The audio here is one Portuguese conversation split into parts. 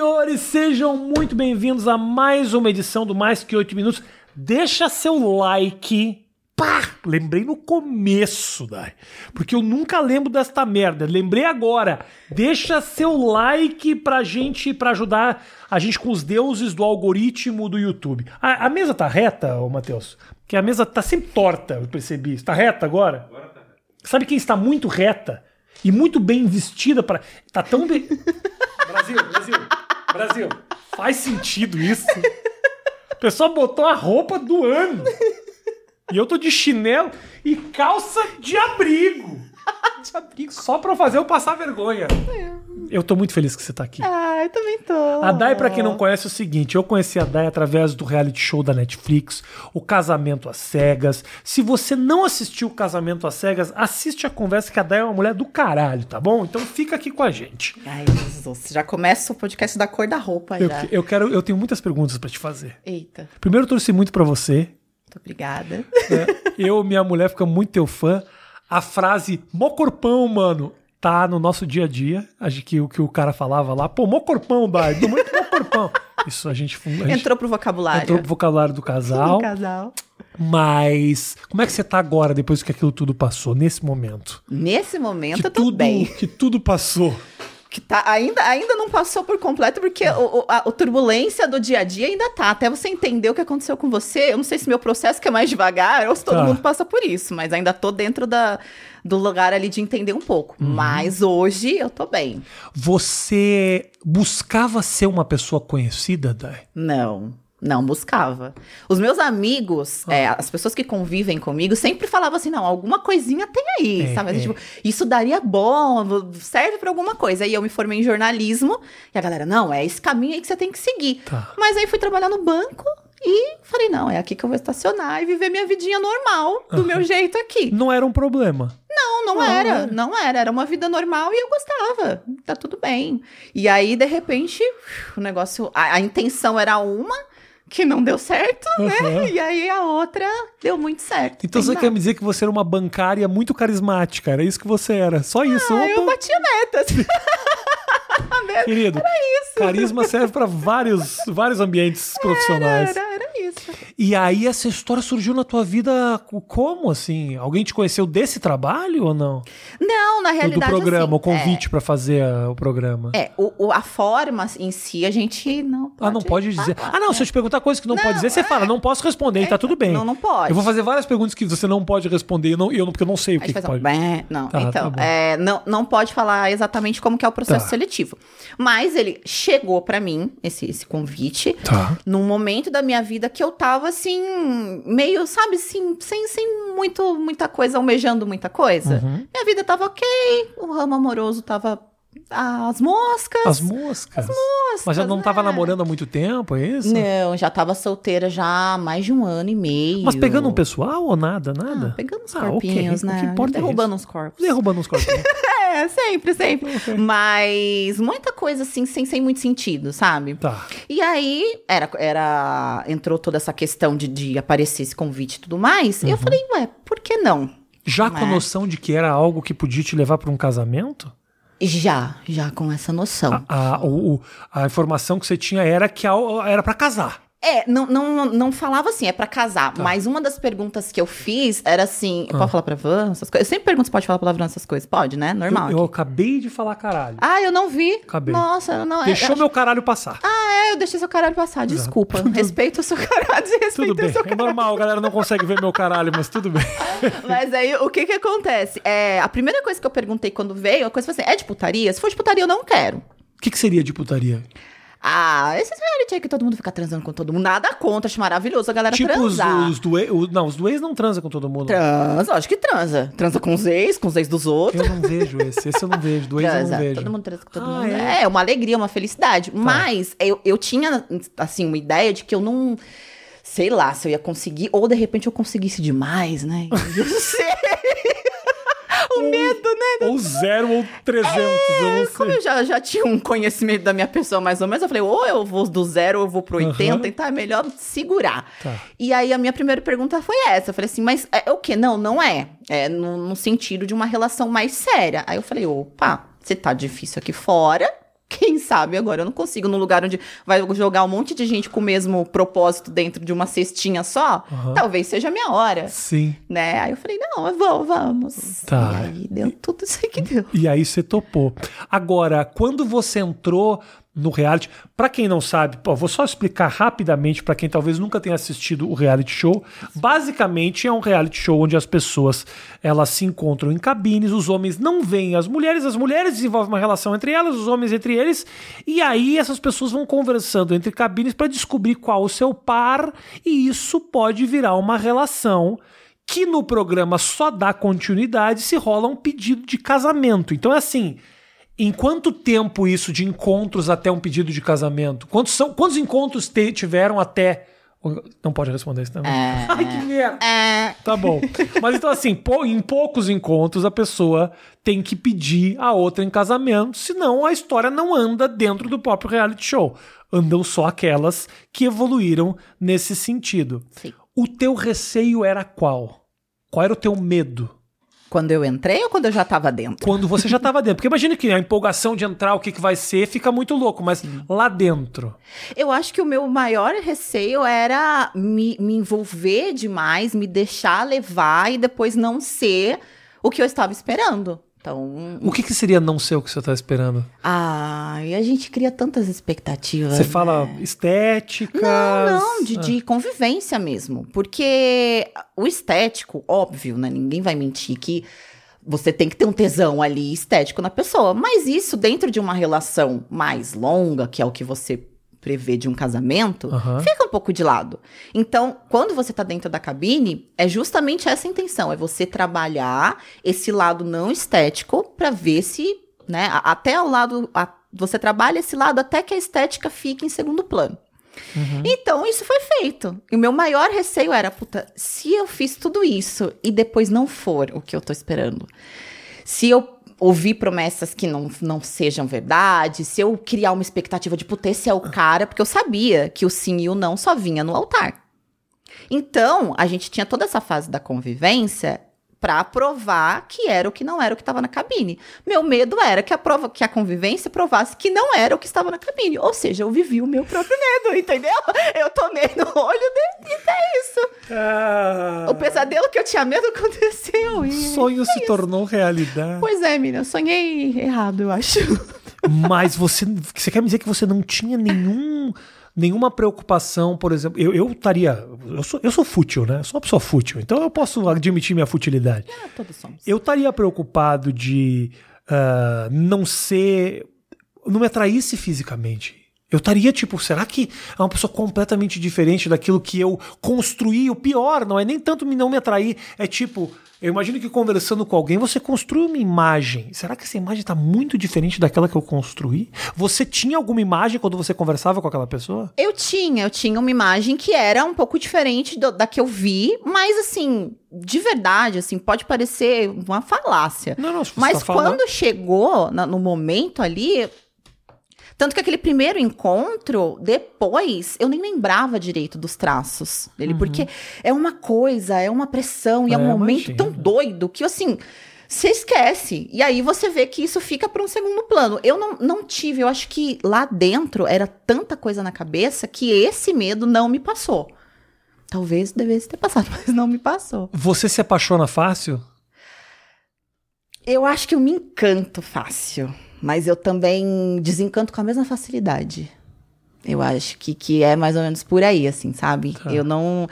senhores, sejam muito bem-vindos a mais uma edição do Mais Que Oito Minutos. Deixa seu like. Pá! Lembrei no começo, Dai. Porque eu nunca lembro desta merda. Lembrei agora. Deixa seu like pra gente, pra ajudar a gente com os deuses do algoritmo do YouTube. A, a mesa tá reta, ô Matheus? Porque a mesa tá sempre torta, eu percebi. Está reta agora? Agora tá reta. Sabe quem está muito reta e muito bem vestida para Tá tão bem. Brasil, Brasil, Brasil. Faz sentido isso? A pessoa botou a roupa do ano. E eu tô de chinelo e calça de abrigo. de abrigo. Só pra fazer eu passar vergonha. Eu tô muito feliz que você tá aqui. Ah, eu também tô. A Dai, pra quem não conhece, é o seguinte: eu conheci a Dai através do reality show da Netflix, O Casamento às Cegas. Se você não assistiu o Casamento às Cegas, assiste a conversa que a Dai é uma mulher do caralho, tá bom? Então fica aqui com a gente. Ai, Jesus, já começa o podcast da cor da roupa Eu, já. eu quero, eu tenho muitas perguntas pra te fazer. Eita, Primeiro, eu torci muito pra você. muito obrigada. É, eu, minha mulher, fica muito teu fã. A frase mó corpão, mano, tá no nosso dia a dia. A gente, que, o que o cara falava lá, pô, mó corpão, Dai, do muito mó corpão. Isso a gente, a gente Entrou pro vocabulário. entrou pro vocabulário do casal. Do casal. Mas como é que você tá agora, depois que aquilo tudo passou, nesse momento? Nesse momento Que eu tô tudo, bem. que tudo passou. Que tá, ainda, ainda não passou por completo, porque o, a, turbulência do dia a dia ainda tá. Até você entender o que aconteceu com você. Eu não sei se meu processo que é mais devagar ou se todo Tá. mundo passa por isso, mas ainda tô dentro da, do lugar ali de entender um pouco. Uhum. Mas hoje eu tô bem. Você buscava ser uma pessoa conhecida, Dai? Não, não buscava. Os meus amigos, Ah. é, as pessoas que convivem comigo, sempre falavam assim: não, alguma coisinha tem aí, É, sabe? é. Tipo, isso daria bom, serve pra alguma coisa. Aí eu me formei em jornalismo e a galera, não, é esse caminho aí que você tem que seguir. Tá. Mas aí fui trabalhar no banco e falei: não, é aqui que eu vou estacionar e viver minha vidinha normal, do meu jeito aqui. Não era um problema. Não, não Ah, era, é. não era. Era uma vida normal e eu gostava. Tá tudo bem. E aí, de repente, o negócio. A, a intenção era uma, que não deu certo, Aham. né? E aí a outra deu muito certo. Então você nada. quer me dizer que você era uma bancária muito carismática, era isso que você era. Só isso. Ah, uma eu ban- bati metas. Querido, carisma serve para vários, vários ambientes profissionais. Era, era isso. E aí essa história surgiu na tua vida co- como assim? Alguém te conheceu desse trabalho ou não? Não, na Do- realidade. do programa, assim, o convite pra fazer a- o programa. É, é o, o- a forma em si a gente não pode. Ah, não pode dizer. falar, Ah, não, é. se eu te perguntar coisas que não, pode dizer, você é. fala, não posso responder, e tá tudo bem. Não, não pode. Eu vou fazer várias perguntas que você não pode responder, eu não, eu não- porque eu não sei o que, que um pode. bem, não. Tá, tá então, bom. é, não, não pode falar exatamente como que é o processo Tá. seletivo. Mas ele chegou pra mim, esse, esse convite, Tá. num momento da minha vida que eu tava assim, meio, sabe, assim, sem, sem muito, muita coisa, almejando muita coisa. Uhum. Minha vida tava ok, o ramo amoroso tava às moscas. As moscas. moscas, Mas já não tava né? namorando há muito tempo, é isso? Não, já tava solteira já há mais de um ano e meio. Mas pegando um pessoal ou nada? Nada? Ah, pegando uns Ah, corpinhos, O que né? importa é Derrubando uns corpos. Derrubando uns corpinhos. É, sempre, sempre. Ok. Mas muita coisa assim, sem, sem muito sentido, sabe? tá. E aí, era, era, entrou toda essa questão de, de aparecer esse convite e tudo mais. Uhum. E eu falei, ué, por que não? Já com a É. noção de que era algo que podia te levar para um casamento? Já, já com essa noção. A, a, o- a informação que você tinha era que a- era para casar. É, não, não, não falava assim, é pra casar. Tá. Mas uma das perguntas que eu fiz era assim: Ah. pode falar palavrão, essas coisas? Eu sempre pergunto se pode falar palavrão, essas coisas. Pode, né? Normal. Eu, eu acabei de falar caralho. Ah, eu não vi. Acabei. Nossa, não é. Deixou meu caralho passar. Ah, é, eu deixei seu caralho passar. Desculpa. Respeito o seu caralho, respeito tudo o bem. seu É normal, a galera não consegue ver meu caralho, mas tudo bem. Mas aí, o que que acontece? É, a primeira coisa que eu perguntei quando veio, a coisa foi assim, é de putaria? Se for de putaria, eu não quero. O que, que seria de putaria? Ah, esses reality aí que todo mundo fica transando com todo mundo. Nada contra, acho maravilhoso a galera tipo os, transar. os do ex. Não, os do ex não transa com todo mundo. Transa, acho que transa. Transa com os ex, com os ex dos outros. Eu não vejo esse. Esse eu não vejo. Do ex eu Transa. não vejo. Todo mundo transa com todo Ah, mundo. é? Tá. É? uma alegria, uma felicidade. Mas eu, eu tinha, assim, uma ideia de que eu não. Sei lá, se eu ia conseguir, ou de repente eu conseguisse demais, né? Eu não sei. O medo, né? Ou zero ou 300, eu não Como sei. eu já, já tinha um conhecimento da minha pessoa mais ou menos, eu falei, ou eu vou do zero ou eu vou pro 80, Aham. então é melhor segurar. Tá. E aí a minha primeira pergunta foi essa. Eu falei assim, mas é, o quê? Não, não é. É no, no sentido de uma relação mais séria. Aí eu falei, opa, se tá difícil aqui fora, quem sabe? Agora eu não consigo num lugar onde vai jogar um monte de gente com o mesmo propósito dentro de uma cestinha só. Aham. Talvez seja a minha hora, Sim. né? Aí eu falei, não, vamos, vamos. Tá. E aí deu tudo isso aí que deu. E aí você topou. Agora, quando você entrou no reality, pra quem não sabe, pô, vou só explicar rapidamente pra quem talvez nunca tenha assistido o reality show. Basicamente é um reality show onde as pessoas elas se encontram em cabines, os homens não veem as mulheres, as mulheres desenvolvem uma relação entre elas, os homens entre eles, e aí essas pessoas vão conversando entre cabines pra descobrir qual o seu par, e isso pode virar uma relação que no programa só dá continuidade se rola um pedido de casamento. Então é assim, em quanto tempo isso de encontros até um pedido de casamento? Quantos, são, quantos encontros te- tiveram até... Não pode responder isso também. Ai, que merda. É, Tá bom. Mas então, assim, em poucos encontros a pessoa tem que pedir a outra em casamento, senão a história não anda dentro do próprio reality show. Andam só aquelas que evoluíram nesse sentido. Sim. O teu receio era qual? Qual era o teu medo? Quando eu entrei ou quando eu já tava dentro? Quando você já estava dentro. Porque imagina que a empolgação de entrar, o que, que vai ser, fica muito louco, mas lá dentro. Eu acho que o meu maior receio era me, me envolver demais, me deixar levar e depois não ser o que eu estava esperando. Então, O que, que seria não ser o que você está esperando? ai, a gente cria tantas expectativas. Você né? fala estética. Não, não, de, de convivência mesmo. Porque o estético, óbvio, né? Ninguém vai mentir que você tem que ter um tesão ali estético na pessoa. Mas isso dentro de uma relação mais longa, que é o que você prevê de um casamento, Aham. fica um pouco de lado. Então, quando você tá dentro da cabine, é justamente essa a intenção, é você trabalhar esse lado não estético para ver se, né, até o lado a- você trabalha esse lado até que a estética fique em segundo plano. Então, isso foi feito. E o meu maior receio era, puta, se eu fiz tudo isso e depois não for o que eu tô esperando, se eu ouvir promessas que não, não sejam verdade, se eu criar uma expectativa de, puta, esse é o cara, porque eu sabia que o sim e o não só vinha no altar. Então, a gente tinha toda essa fase da convivência pra provar que era o que não era o que estava na cabine. Meu medo era que a prova, que a convivência provasse que não era o que estava na cabine. Ou seja, eu vivi o meu próprio medo, entendeu? Eu tomei no olho dele. Ah, O pesadelo que eu tinha medo aconteceu. E... sonho se tornou realidade. Pois é, menina, eu sonhei errado, eu acho. Mas você, você quer me dizer que você não tinha nenhum, nenhuma preocupação, por exemplo? Eu eu estaria. Eu sou, eu sou fútil, né? Eu sou uma pessoa fútil, então eu posso admitir minha futilidade. Ah, todos somos. Eu estaria preocupado de ah, não ser. não me atraísse fisicamente. Eu estaria tipo, será que é uma pessoa completamente diferente daquilo que eu construí? O pior não é nem tanto me não me atrair, é tipo, eu imagino que conversando com alguém você construi uma imagem. Será que essa imagem está muito diferente daquela que eu construí? Você tinha alguma imagem quando você conversava com aquela pessoa? Eu tinha, eu tinha uma imagem que era um pouco diferente do- da que eu vi, mas assim, de verdade, assim, pode parecer uma falácia. Não, não, se você Mas tá falando- quando chegou no momento ali. Tanto que aquele primeiro encontro, depois, eu nem lembrava direito dos traços dele, porque é uma coisa, é uma pressão, e é, Uhum. É, um momento imagino. tão doido que, assim, você esquece. E aí você vê que isso fica para um segundo plano. Eu não, não tive, eu acho que lá dentro era tanta coisa na cabeça que esse medo não me passou. Talvez devesse ter passado, mas não me passou. Você se apaixona fácil? Eu acho que eu me encanto fácil, mas eu também desencanto com a mesma facilidade. Eu acho que, que é mais ou menos por aí, assim, sabe? Tá. Eu não.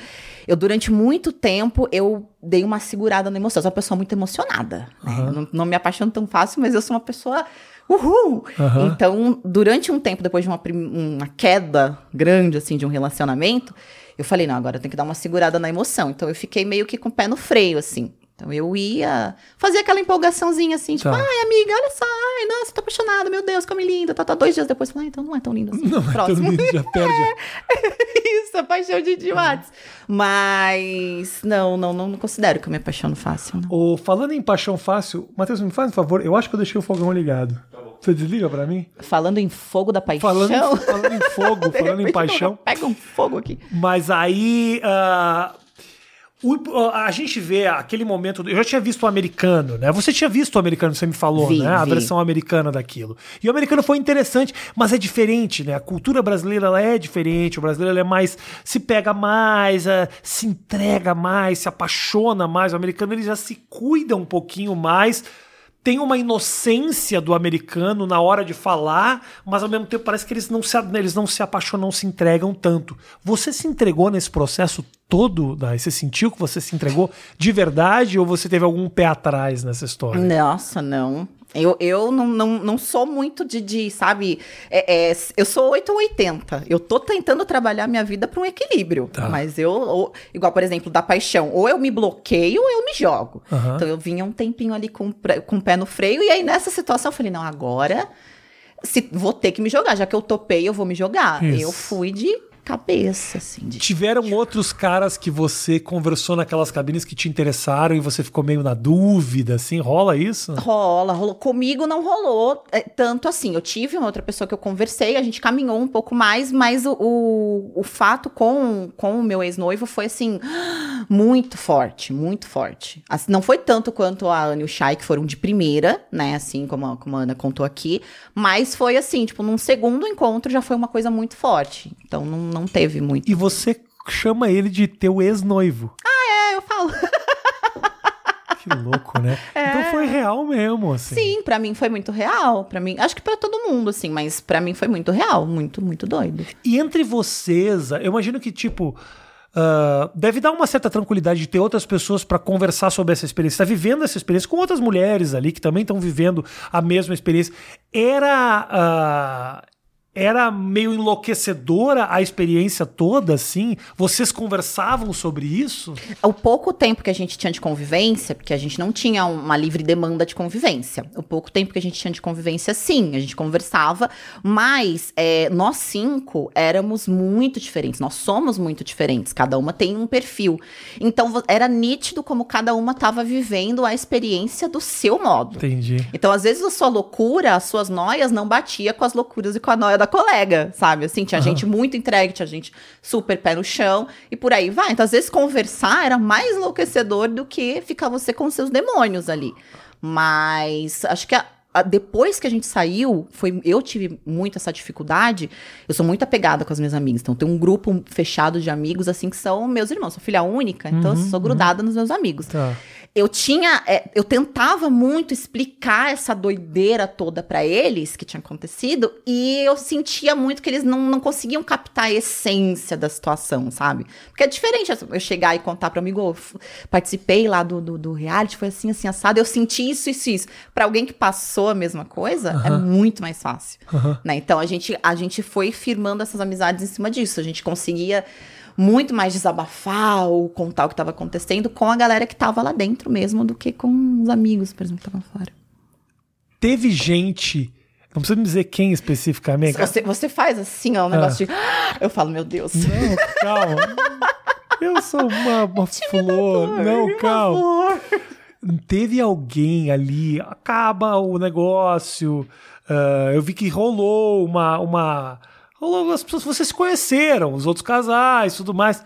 Eu, durante muito tempo, eu dei uma segurada na emoção. Eu sou uma pessoa muito emocionada. né? Aham. Eu Não, não me apaixono tão fácil, mas eu sou uma pessoa. Uhul! Aham. Então, durante um tempo, depois de uma, uma queda grande, assim, de um relacionamento, eu falei, não, agora eu tenho que dar uma segurada na emoção. Então, eu fiquei meio que com o pé no freio, assim. Então, eu ia fazer aquela empolgaçãoção assim, tipo, Tá. ai, amiga, olha só, ai, nossa, tô apaixonada, meu Deus, como linda. Tá, tá, dois dias depois, eu falei, ah, então não é tão lindo assim. Não, é Próximo. tão lindo, já perde. Isso, a paixão de idiotas. Mas, não, não, não, não considero que eu me apaixono fácil, não. Ô, falando em paixão fácil, Matheus, me faz um favor, eu acho que eu deixei o fogão ligado. Você desliga pra mim? Falando em fogo da paixão. Falando em, falando em fogo, falando em paixão. Pega um fogo aqui. Mas aí. ah, O- a gente vê aquele momento. Eu já tinha visto o americano, né? Você tinha visto o americano, você me falou, Vi, né? A vi. versão americana daquilo. E o americano foi interessante, mas é diferente, né? A cultura brasileira ela é diferente. O brasileiro é mais. se pega mais, eh, se entrega mais, se apaixona mais. O americano ele já se cuida um pouquinho mais. Tem uma inocência do americano na hora de falar, mas ao mesmo tempo parece que eles não se, eles não se apaixonam, não se entregam tanto. Você se entregou nesse processo todo, Dai? Você sentiu que você se entregou de verdade ou você teve algum pé atrás nessa história? Nossa, não. Eu, eu não, não, não sou muito de, de sabe? é- é, eu sou 8 ou 80. Eu tô tentando trabalhar minha vida para um equilíbrio. Tá. Mas eu, ou- igual, por exemplo, da paixão, ou eu me bloqueio ou eu me jogo. Aham. Então eu vinha um tempinho ali com, com o pé no freio, e aí nessa situação eu falei: não, agora se, vou ter que me jogar. Já que eu topei, eu vou me jogar. Isso. Eu fui de cabeça, assim. De... Tiveram outros caras que você conversou naquelas cabines que te interessaram e você ficou meio na dúvida, assim? Rola isso? Rola, rolou. Comigo não rolou é, tanto assim. Eu tive uma outra pessoa que eu conversei, a gente caminhou um pouco mais, mas o, o, o fato com, com o meu ex-noivo foi assim, muito forte, muito forte. Assim, não foi tanto quanto a Ana e o Shai, que foram de primeira, né? Assim, como a, como a Ana contou aqui, mas foi assim, tipo, num segundo encontro já foi uma coisa muito forte. Então não, não teve muito. E você chama ele de teu ex-noivo. É, eu falo. Que louco, né? Então foi real mesmo, assim. Sim, pra mim foi muito real. Para mim, acho que pra todo mundo, assim, mas pra mim foi muito real, muito, muito doido. E entre vocês, eu imagino que, tipo, ah, deve dar uma certa tranquilidade de ter outras pessoas pra conversar sobre essa experiência. Tá vivendo essa experiência com outras mulheres ali que também estão vivendo a mesma experiência. Era. ah, era meio enlouquecedora a experiência toda, assim? Vocês conversavam sobre isso? O pouco tempo que a gente tinha de convivência, porque a gente não tinha uma livre demanda de convivência. O pouco tempo que a gente tinha de convivência, sim, a gente conversava, mas é, nós cinco éramos muito diferentes, nós somos muito diferentes, cada uma tem um perfil. Então era nítido como cada uma estava vivendo a experiência do seu modo. Entendi. Então, às vezes, a sua loucura, as suas noias não batia com as loucuras e com a noia da colega, sabe? Assim, tinha gente muito entregue, tinha gente super pé no chão e por aí vai. Então, às vezes, conversar era mais enlouquecedor do que ficar você com seus demônios ali. Mas acho que a- a- depois que a gente saiu, foi, eu tive muito essa dificuldade. Eu sou muito apegada com as minhas amigas. Então, tem um grupo fechado de amigos, assim, que são meus irmãos. Sou filha única, então eu sou grudada nos meus amigos Tá. Eu tinha, é, eu tentava muito explicar essa doideira toda pra eles que tinha acontecido e eu sentia muito que eles não, não conseguiam captar a essência da situação, sabe? Porque é diferente eu chegar e contar um amigo, "Ô, f- participei lá do, do, do reality, foi assim, assim, assado, eu senti isso, isso, isso. Pra alguém que passou a mesma coisa, é muito mais fácil, né? Então a gente, a gente foi firmando essas amizades em cima disso, a gente conseguia muito mais desabafar ou contar o que estava acontecendo com a galera que estava lá dentro mesmo do que com os amigos, por exemplo, que estavam fora. Teve gente. Não precisa me dizer quem especificamente. Você, você faz assim, ó, um negócio de. Eu falo, meu Deus. Não, calma. Eu sou uma, uma flor. Não, calma. Teve alguém ali, acaba o negócio. ah, eu vi que rolou uma. uma rolou, as pessoas, vocês se conheceram, os outros casais, tudo mais.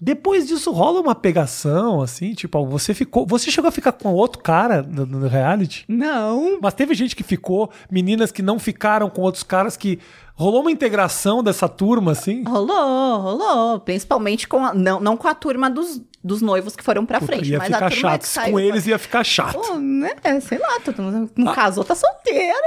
Depois disso rola uma pegação, assim, tipo, você ficou. Você chegou a ficar com outro cara no, no reality? Não. Mas teve gente que ficou, meninas que não ficaram com outros caras que rolou uma integração dessa turma, assim. Rolou, rolou. Principalmente com a, não, não com a turma dos, dos noivos que foram pra frente, ia mas a ficar turma chato. saiu. com eles ia ficar chato. Pô, né? Sei lá, todo mundo não casou, tá solteiro.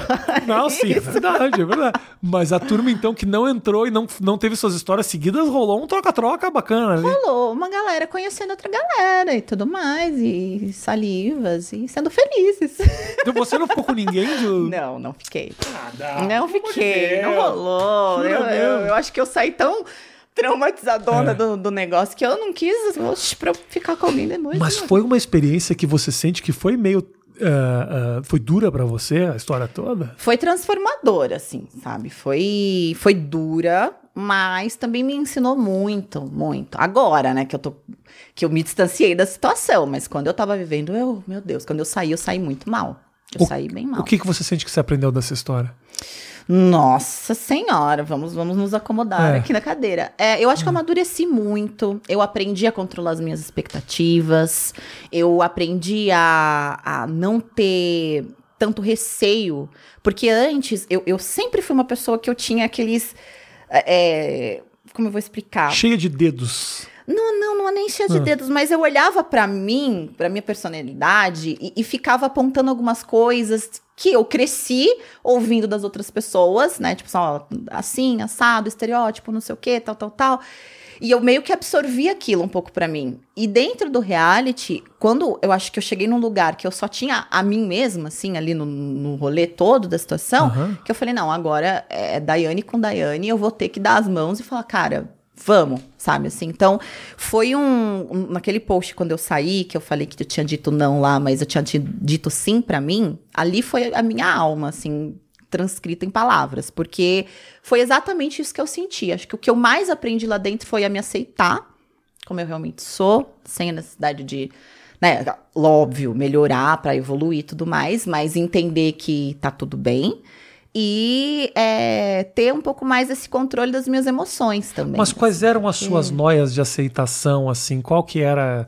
Não, sim, é verdade, é verdade. Mas a turma, então, que não entrou e não, não teve suas histórias seguidas, rolou um troca-troca bacana ali. Rolou uma galera conhecendo outra galera e tudo mais, e salivas, e sendo felizes. Então você não ficou com ninguém do. Não, não fiquei. Nada. não fiquei, não rolou. Eu, eu, eu acho que eu saí tão traumatizadona do, do negócio que eu não quis oxe, pra eu ficar com alguém depois. Mas né? foi uma experiência que você sente que foi meio. ah, ah, foi dura pra você a história toda? Foi transformadora, assim, sabe? Foi, foi dura, mas também me ensinou muito, muito. Agora, né, que eu tô. Que eu me distanciei da situação, mas quando eu tava vivendo, eu, meu Deus, quando eu saí, eu saí muito mal. Eu O- saí bem mal. O que, que você sente que você aprendeu dessa história? Nossa senhora, vamos, vamos nos acomodar É. aqui na cadeira. É, eu acho que eu amadureci muito. Eu aprendi a controlar as minhas expectativas. Eu aprendi a, a não ter tanto receio. Porque antes, eu, eu sempre fui uma pessoa que eu tinha aqueles. é, como eu vou explicar? Cheia de dedos. Não, não, não é nem cheia de Ah. dedos, mas eu olhava pra mim, pra minha personalidade, e, e ficava apontando algumas coisas que eu cresci ouvindo das outras pessoas, né? Tipo, só assim, assado, estereótipo, não sei o quê, tal, tal, tal. E eu meio que absorvi aquilo um pouco pra mim. E dentro do reality, quando eu acho que eu cheguei num lugar que eu só tinha a mim mesma, assim, ali no, no rolê todo da situação, Aham. que eu falei, não, agora é Daiane com Daiane, eu vou ter que dar as mãos e falar, cara, vamos, sabe assim? Então, foi um, um- naquele post quando eu saí, que eu falei que eu tinha dito não lá, mas eu tinha ti- dito sim pra mim, ali foi a minha alma, assim, transcrita em palavras, porque foi exatamente isso que eu senti. Acho que o que eu mais aprendi lá dentro foi a me aceitar como eu realmente sou, sem a necessidade de, né, óbvio, melhorar pra evoluir e tudo mais, mas entender que tá tudo bem e é, ter um pouco mais esse controle das minhas emoções também. Mas quais eram as suas noias de aceitação, assim? Qual que era...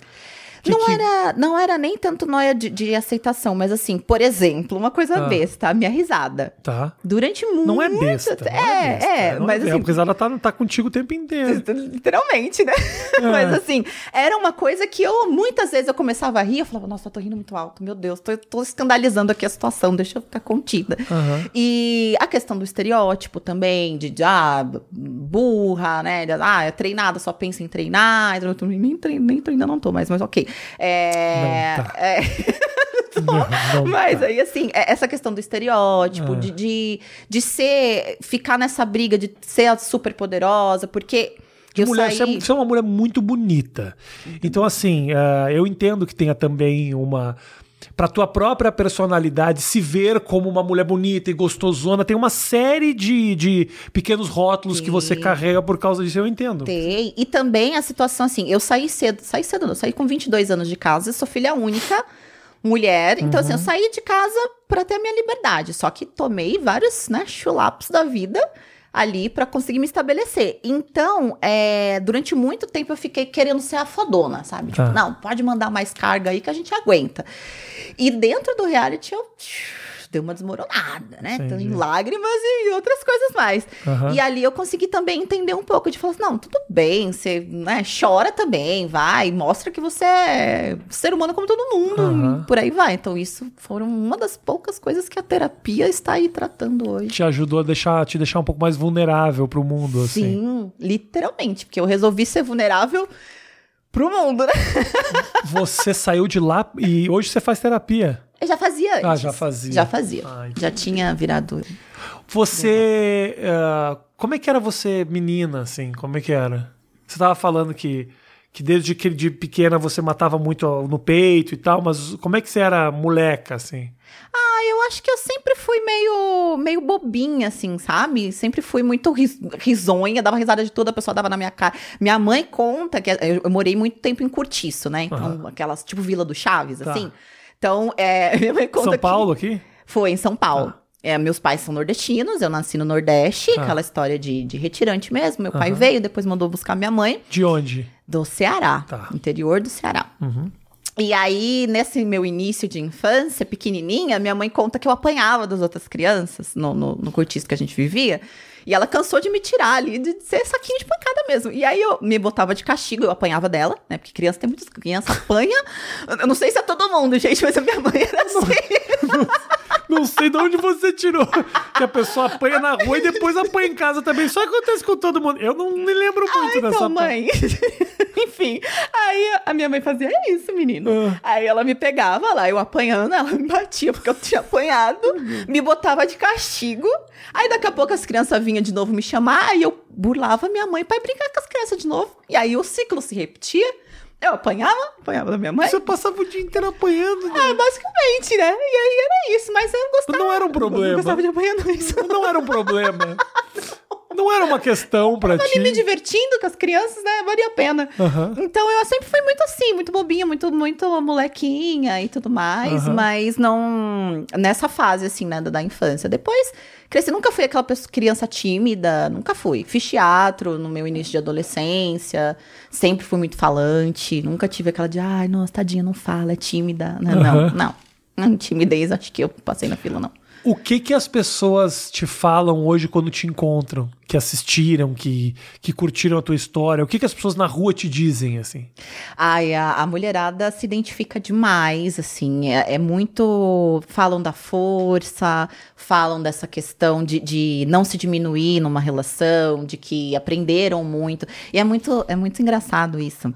que não, que- Era, não era nem tanto noia de, de aceitação, mas assim, por exemplo, uma coisa Ah. besta, a minha risada. Tá. Não Durante é muito besta. não É, besta, é, não mas é, assim, Porque ela tá, tá contigo o tempo inteiro. Literalmente, né? Mas assim, era uma coisa que eu, muitas vezes, eu começava a rir, eu falava, nossa, eu tô rindo muito alto, meu Deus, tô, tô escandalizando aqui a situação, deixa eu ficar contida. Aham. E a questão do estereótipo também, de, de, ah, burra, né? De, ah, é treinada, só pensa em treinar. Nem treinando não tô mais, mas ok. É, Não tá. é, Não, não mas tá. aí, assim, é- essa questão do estereótipo, Ah. de, de, de ser, ficar nessa briga de ser a super poderosa, porque De eu mulher, saí... você, é, é uma mulher muito bonita. Então, assim, ah, eu entendo que tenha também uma. Pra tua própria personalidade se ver como uma mulher bonita e gostosona, tem uma série de, de pequenos rótulos que você carrega por causa disso, eu entendo. Tem. E também a situação assim, eu saí cedo, saí cedo, não, saí com 22 anos de casa, sou filha única, mulher, então assim, eu Uhum. saí de casa pra ter a minha liberdade, só que tomei vários, né, chulapos da vida ali pra conseguir me estabelecer. Então, é, durante muito tempo eu fiquei querendo ser a fodona, sabe? Tipo, Tá. não, pode mandar mais carga aí que a gente aguenta. E dentro do reality eu dei uma desmoronada, né? Entendi. Então, em lágrimas e outras coisas mais. Aham. E ali eu consegui também entender um pouco de falar assim, não, tudo bem, você né, chora também, vai, mostra que você é ser humano como todo mundo, e por aí vai. Então isso foram uma das poucas coisas que a terapia está aí tratando hoje. Te ajudou a deixar, te deixar um pouco mais vulnerável pro mundo, assim. Sim, literalmente, porque eu resolvi ser vulnerável pro mundo, né? Você saiu de lá e hoje você faz terapia. Eu já fazia antes. Ah, já fazia. Já fazia. Ah, entendi. já tinha virado Você. ah, como é que era você, menina, assim? Como é que era? Você tava falando que, que desde que de pequena você matava muito no peito e tal, mas como é que você era moleca, assim? Ah, eu acho que eu sempre fui meio, meio bobinha, assim, sabe? Sempre fui muito ris- risonha, dava risada de tudo, a pessoa dava na minha cara. Minha mãe conta que eu, eu morei muito tempo em Curtiço, né? Então, aquelas, tipo, Vila do Chaves, Tá. assim. Então, é, minha mãe conta São que- Paulo aqui? Foi em São Paulo. Tá. É, meus pais são nordestinos, eu nasci no Nordeste, Tá. aquela história de, de retirante mesmo. Meu pai Aham. veio, depois mandou buscar minha mãe De onde? do Ceará, Tá. interior do Ceará. Uhum. E aí, nesse meu início de infância, pequenininha, minha mãe conta que eu apanhava das outras crianças no, no, no cortiço que a gente vivia. E ela cansou de me tirar ali, de ser saquinho de pancada mesmo. E aí eu me botava de castigo, eu apanhava dela, né? Porque criança tem muitas. Criança apanha. Eu não sei se é todo mundo, gente, mas a minha mãe era assim. Não sei de onde você tirou. Que a pessoa apanha na rua e depois apanha em casa também. Só acontece com todo mundo. Eu não me lembro muito dessa Então, parte. mãe. Enfim, aí a minha mãe fazia isso, menino. Ah. Aí ela me pegava lá, eu apanhando, ela me batia porque eu tinha apanhado, me botava de castigo. Aí daqui a pouco as crianças vinham de novo me chamar, aí eu burlava minha mãe pra ir brincar com as crianças de novo. E aí o ciclo se repetia. Eu apanhava, apanhava da minha mãe. Você passava o dia inteiro apanhando. né? Ah, basicamente, né? E aí era isso, mas eu gostava. Não era um Eu problema. não gostava de apanhar, não. Isso. Não era um problema. Não era uma questão pra ali ti. me divertindo com as crianças, né? Valia a pena. Aham. Então eu sempre fui muito assim, muito bobinha, muito, muito molequinha e tudo mais, Aham. mas não. Nessa fase, assim, né, da, da infância. Depois, cresci, nunca fui aquela pessoa, criança tímida, nunca fui. Fiz teatro no meu início de adolescência, sempre fui muito falante, nunca tive aquela de, ai, nossa, tadinha, não fala, é tímida. Não, não, não. Não, timidez, acho que eu passei na fila, não. O que que as pessoas te falam hoje quando te encontram? Que assistiram, que, que curtiram a tua história? O que que as pessoas na rua te dizem, assim? Ai, a, a mulherada se identifica demais, assim, é, é muito. Falam da força, falam dessa questão de, de não se diminuir numa relação, de que aprenderam muito. E é muito, é muito engraçado isso.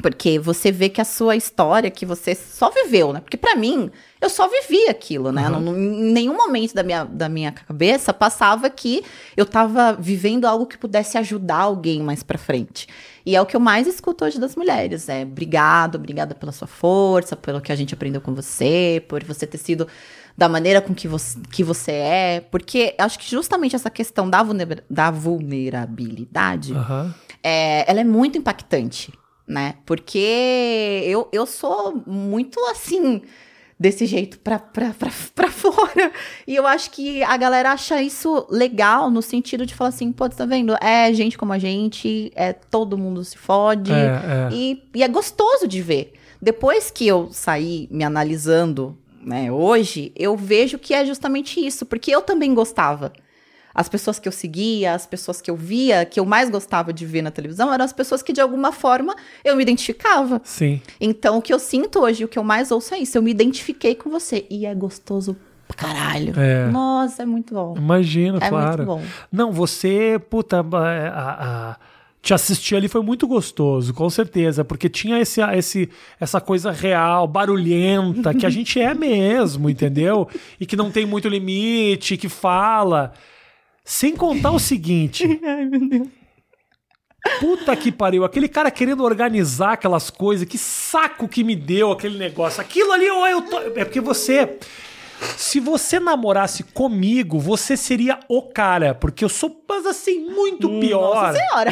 Porque você vê que a sua história, que você só viveu, né? Porque pra mim, eu só vivi aquilo, né? Uhum. Não- em nenhum momento da minha, da minha cabeça passava que eu tava vivendo algo que pudesse ajudar alguém mais pra frente. E é o que eu mais escuto hoje das mulheres. É obrigado, obrigada pela sua força, pelo que a gente aprendeu com você, por você ter sido da maneira com que você, que você é. Porque acho que justamente essa questão da, vulner- da vulnerabilidade Aham. é, ela é muito impactante, né? Porque eu, eu sou muito assim, desse jeito pra, pra, pra, pra fora. E eu acho que a galera acha isso legal, no sentido de falar assim, pô, tá vendo? É gente como a gente, é todo mundo se fode. É, é. E, e é gostoso de ver. Depois que eu saí me analisando, né, hoje, eu vejo que é justamente isso, porque eu também gostava. As pessoas que eu seguia, as pessoas que eu via, que eu mais gostava de ver na televisão, eram as pessoas que de alguma forma eu me identificava. Sim. Então, o que eu sinto hoje, o que eu mais ouço é isso. Eu me identifiquei com você. E é gostoso pra caralho. É. Nossa, é muito bom. Imagino, É claro. muito bom. Não, você, puta, a, a- a- te assistir ali foi muito gostoso, com certeza, porque tinha esse, esse, essa coisa real, barulhenta, que a gente é mesmo, entendeu? E que não tem muito limite, que fala. Sem contar o seguinte. Ai, meu Deus. Puta que pariu, aquele cara querendo organizar aquelas coisas, que saco que me deu aquele negócio. Aquilo ali, ó, eu tô. É porque você. Se você namorasse comigo, você seria o cara, porque eu sou, mas assim, muito pior. Nossa senhora.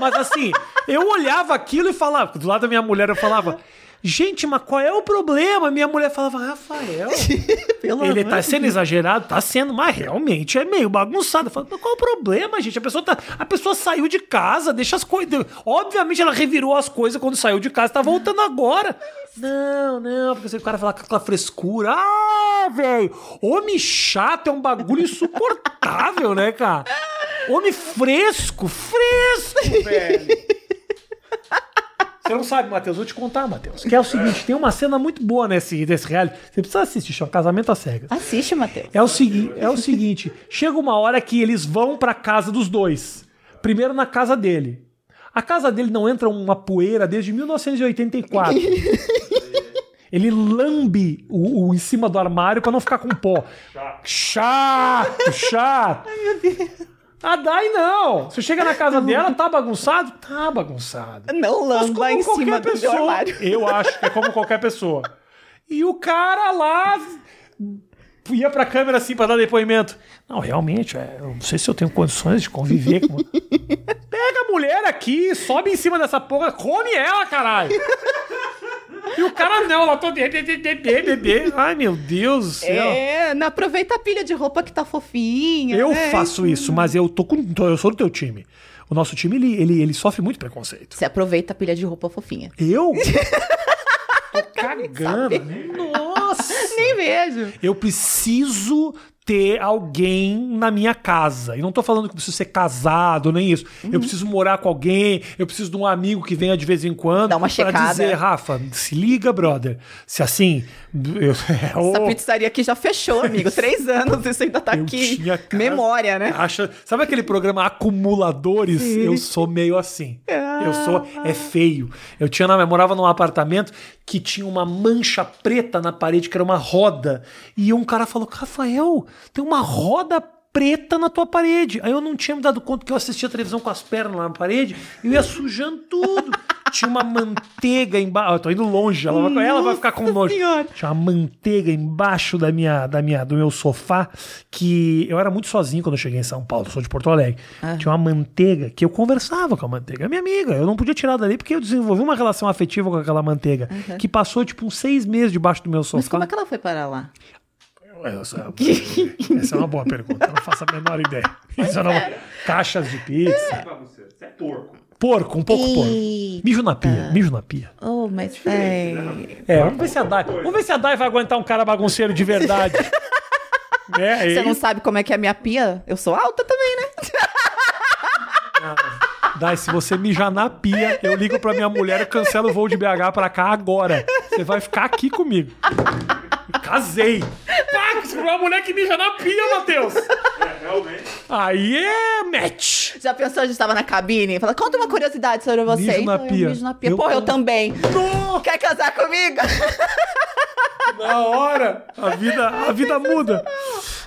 Mas assim, eu olhava aquilo e falava, do lado da minha mulher eu falava, gente, mas qual é o problema? Minha mulher falava, Rafael, Pelo ele tá sendo exagerado, tá sendo, mas realmente é meio bagunçado. Eu falo, mas qual o problema, gente? A pessoa, tá, a pessoa saiu de casa, deixa as coisas. Obviamente ela revirou as coisas quando saiu de casa, tá voltando agora. Não, não, porque o cara fala com aquela frescura. Ah, velho, homem chato é um bagulho insuportável, né, cara? Homem fresco, fresco, velho. Você não sabe, Matheus, vou te contar, Matheus. Que é o seguinte, tem uma cena muito boa nesse, nesse reality. Você precisa assistir, chama Casamento às Cegas. Assiste, Matheus. É o, segui é o seguinte: chega uma hora que eles vão pra casa dos dois. Primeiro na casa dele. A casa dele não entra uma poeira desde 1984. Ele lambe o, o em cima do armário pra não ficar com pó. Chato, chato. Ai, meu Deus. A Dai não. Você chega na casa dela, tá bagunçado? Tá bagunçado. Não lamba em cima do meu armário. Eu acho que é como qualquer pessoa. E o cara lá ia pra câmera assim pra dar depoimento. Não, realmente, é, eu não sei se eu tenho condições de conviver com. Pega a mulher aqui, sobe em cima dessa porra, come ela, caralho. E o cara não, ela todo bebê, bebê, bebê. Ai, meu Deus do céu. É, não aproveita a pilha de roupa que tá fofinha. Eu né? faço isso, mas eu tô com. Eu sou do teu time. O nosso time, ele, ele, ele sofre muito preconceito. Você aproveita a pilha de roupa fofinha. Eu? Tô cagando. Nossa! Nem vejo. Eu preciso ter alguém na minha casa. E não tô falando que eu preciso ser casado, nem isso. Uhum. Eu preciso morar com alguém, eu preciso de um amigo que venha de vez em quando Dá uma pra checada. dizer, Rafa, se liga, brother. Se assim, eu, Essa oh, pizzaria aqui já fechou, amigo. Três anos e você ainda tá eu aqui. tinha casa- Memória, né? Acha, sabe aquele programa Acumuladores? Eu sou meio assim. Eu sou é feio. Eu tinha eu morava num apartamento que tinha uma mancha preta na parede que era uma roda. E um cara falou: "Rafael, tem uma roda preta na tua parede". Aí eu não tinha me dado conta que eu assistia televisão com as pernas na parede, e eu ia sujando tudo. Tinha uma manteiga embaixo. Eu tô indo longe, ela vai, ela vai ficar com nojo. Senhora. Tinha uma manteiga embaixo da minha, da minha, do meu sofá, que eu era muito sozinho quando eu cheguei em São Paulo, eu sou de Porto Alegre. Tinha uma manteiga que eu conversava com a manteiga, é minha amiga. Eu não podia tirar dali porque eu desenvolvi uma relação afetiva com aquela manteiga, que passou tipo uns seis meses debaixo do meu sofá. Mas como é que ela foi parar lá? Essa, essa é uma boa pergunta. Eu não faço a menor ideia. Isso é uma... Caixas de pizza. Você. Você é porco. Porco, um pouco porco. Eita. Mijo na pia, mijo na pia. Oh, mas é... É, vamos ver se a Dai. Vamos ver se a Dai vai aguentar um cara bagunceiro de verdade. é, Você não sabe como é que é a minha pia? Eu sou alta também, né? Dai, se você mijar na pia, eu ligo pra minha mulher e cancelo o voo de BH pra cá agora. Você vai ficar aqui comigo. Casei. Pá, com uma mulher que mija na pia, Matheus. É, realmente. Aí é match. Já pensou, a gente tava na cabine e fala, conta uma curiosidade sobre você. Mijo na Então, eu pia. mijo na pia. Eu- Pô, eu também. Não, Quer casar comigo? na hora, a vida, a vida muda.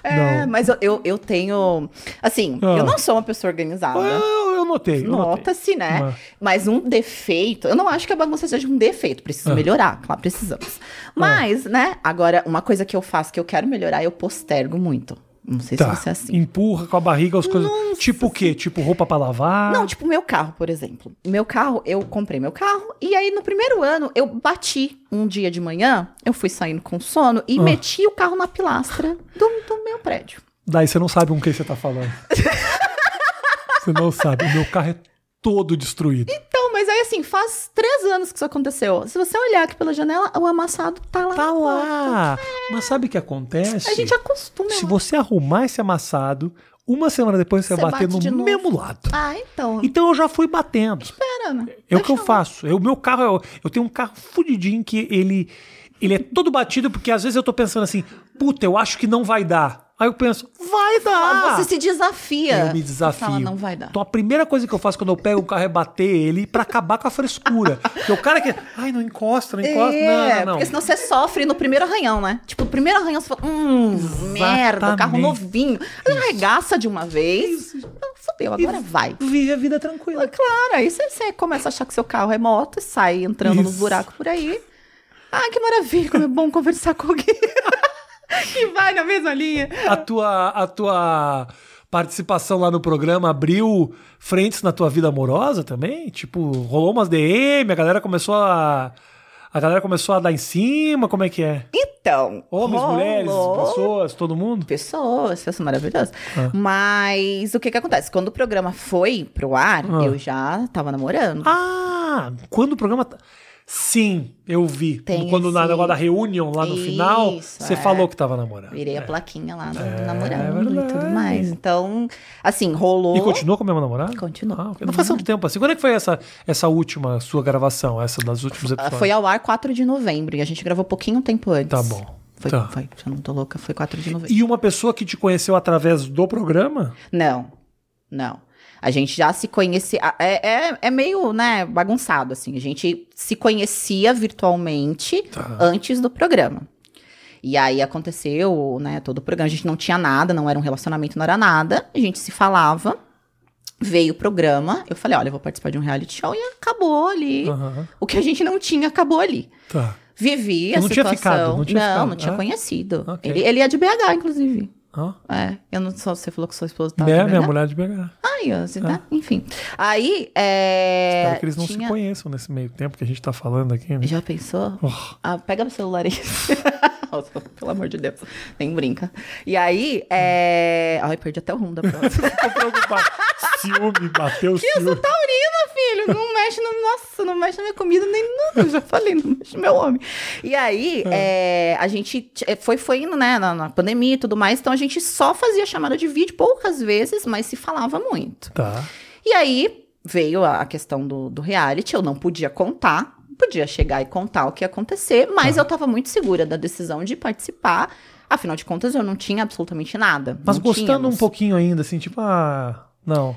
É, Não. mas eu, eu, eu tenho... Assim, Ah. eu não sou uma pessoa organizada. Eu, eu notei. Nota-se, né? Mas- Mas um defeito, eu não acho que a bagunça seja um defeito, preciso Ah. melhorar, claro, precisamos. Mas, né, agora, uma coisa que eu faço que eu quero melhorar, eu postergo muito. Não sei Tá. se você é assim. Empurra com a barriga as coisas. tipo o quê? Tipo roupa pra lavar? Não, tipo, meu carro, por exemplo. Meu carro, eu comprei meu carro, e aí no primeiro ano eu bati um dia de manhã, eu fui saindo com sono e Ah. meti o carro na pilastra do, do meu prédio. Daí você não sabe com quem você tá falando. você não sabe. O meu carro é todo destruído. Então, mas aí assim, faz três anos que isso aconteceu. Se você olhar aqui pela janela, o amassado tá lá. Tá lá. Mas sabe o que acontece? A gente acostuma. Se eu você arrumar esse amassado, uma semana depois você, Você vai bater bate no mesmo lado. Ah, então. Então eu já fui batendo. Espera, né? É o que eu Deixa faço. O meu carro, eu, eu tenho um carro fudidinho que ele, ele é todo batido, porque às vezes eu tô pensando assim, puta, eu acho que não vai dar. Aí eu penso, vai dar. Você se desafia. Eu me Você desafio. Fala, não vai dar. Então a primeira coisa que eu faço quando eu pego o carro é bater ele pra acabar com a frescura. Porque o cara que. Ai, não encosta, não encosta. É, não, não, porque senão você sofre no primeiro arranhão, né? Tipo, o primeiro arranhão você fala, hum, merda, carro Exatamente. novinho. Aí arregaça de uma vez. Ah, Fudeu, agora vai. Vive a vida tranquila. Claro, aí você, você começa a achar que seu carro é moto e sai entrando Isso. buracos por aí. Ah, que maravilha, como é bom conversar com alguém. que vai na mesma linha. A tua, a tua participação lá no programa abriu frentes na tua vida amorosa também? Tipo, rolou umas DM, a galera começou a. A galera começou a dar em cima, como é que é? Então. Homens, rolou. mulheres, pessoas, todo mundo? Pessoas, pessoas maravilhosas. Ah. Mas o que que acontece? Quando o programa foi pro ar, Ah. eu já tava namorando. Ah, quando o programa. Sim, eu vi. Tem quando na esse- negócio da reunião lá no final, Isso, você é. falou que tava namorando. Virei a É. plaquinha lá do É namorando e tudo mais. Então, assim, rolou. E continuou com a mesma namorada? Continua. Ah, ok. Não faz tanto tempo assim. Quando é que foi essa, essa última sua gravação, essa das últimos Ah, episódios? Foi ao ar 4 de novembro e a gente gravou pouquinho tempo antes. Tá bom. Foi, Tá. foi, já não tô louca, foi 4 de novembro. E uma pessoa que te conheceu através do programa? Não, não. A gente já se conhecia. É, é, é meio, né, bagunçado, assim. A gente se conhecia virtualmente Tá. antes do programa. E aí aconteceu, né, todo o programa. A gente não tinha nada, não era um relacionamento, não era nada. A gente se falava. Veio o programa. Eu falei, olha, eu vou participar de um reality show. E acabou ali. Aham. O que a gente não tinha, acabou ali. Tá. Vivi Não a tinha situação. ficado, não tinha ficado. não tinha Ah. conhecido. Ok. Ele, ele é de BH, inclusive. Ah. É, eu não só você falou que sua esposa É, de minha BH. mulher de BH. Ó, você tá? Enfim. Aí, é. Espero que eles não tinha- se conheçam nesse meio tempo que a gente tá falando aqui, né? Já pensou? Oh. Ah, pega meu celular aí. Pelo amor de Deus. Nem brinca. E aí, é. Ai, perdi até o rumo da próxima. Ficou preocupado. Ciúme, bateu o Eu sou ciúme. taurina, filho. Não mexe no. Nossa, não mexe na minha comida nem nada. Eu já falei, não mexe no meu homem. E aí, é, a gente t- foi, foi indo, né, na, na pandemia e tudo mais. Então a gente só fazia chamada de vídeo poucas vezes, mas se falava muito. Tá. E aí veio a questão do, do reality, eu não podia contar, podia chegar e contar o que ia acontecer, mas Tá. eu tava muito segura da decisão de participar. Afinal de contas, eu não tinha absolutamente nada. Mas gostando tínhamos. um pouquinho ainda, assim, tipo, ah. Não.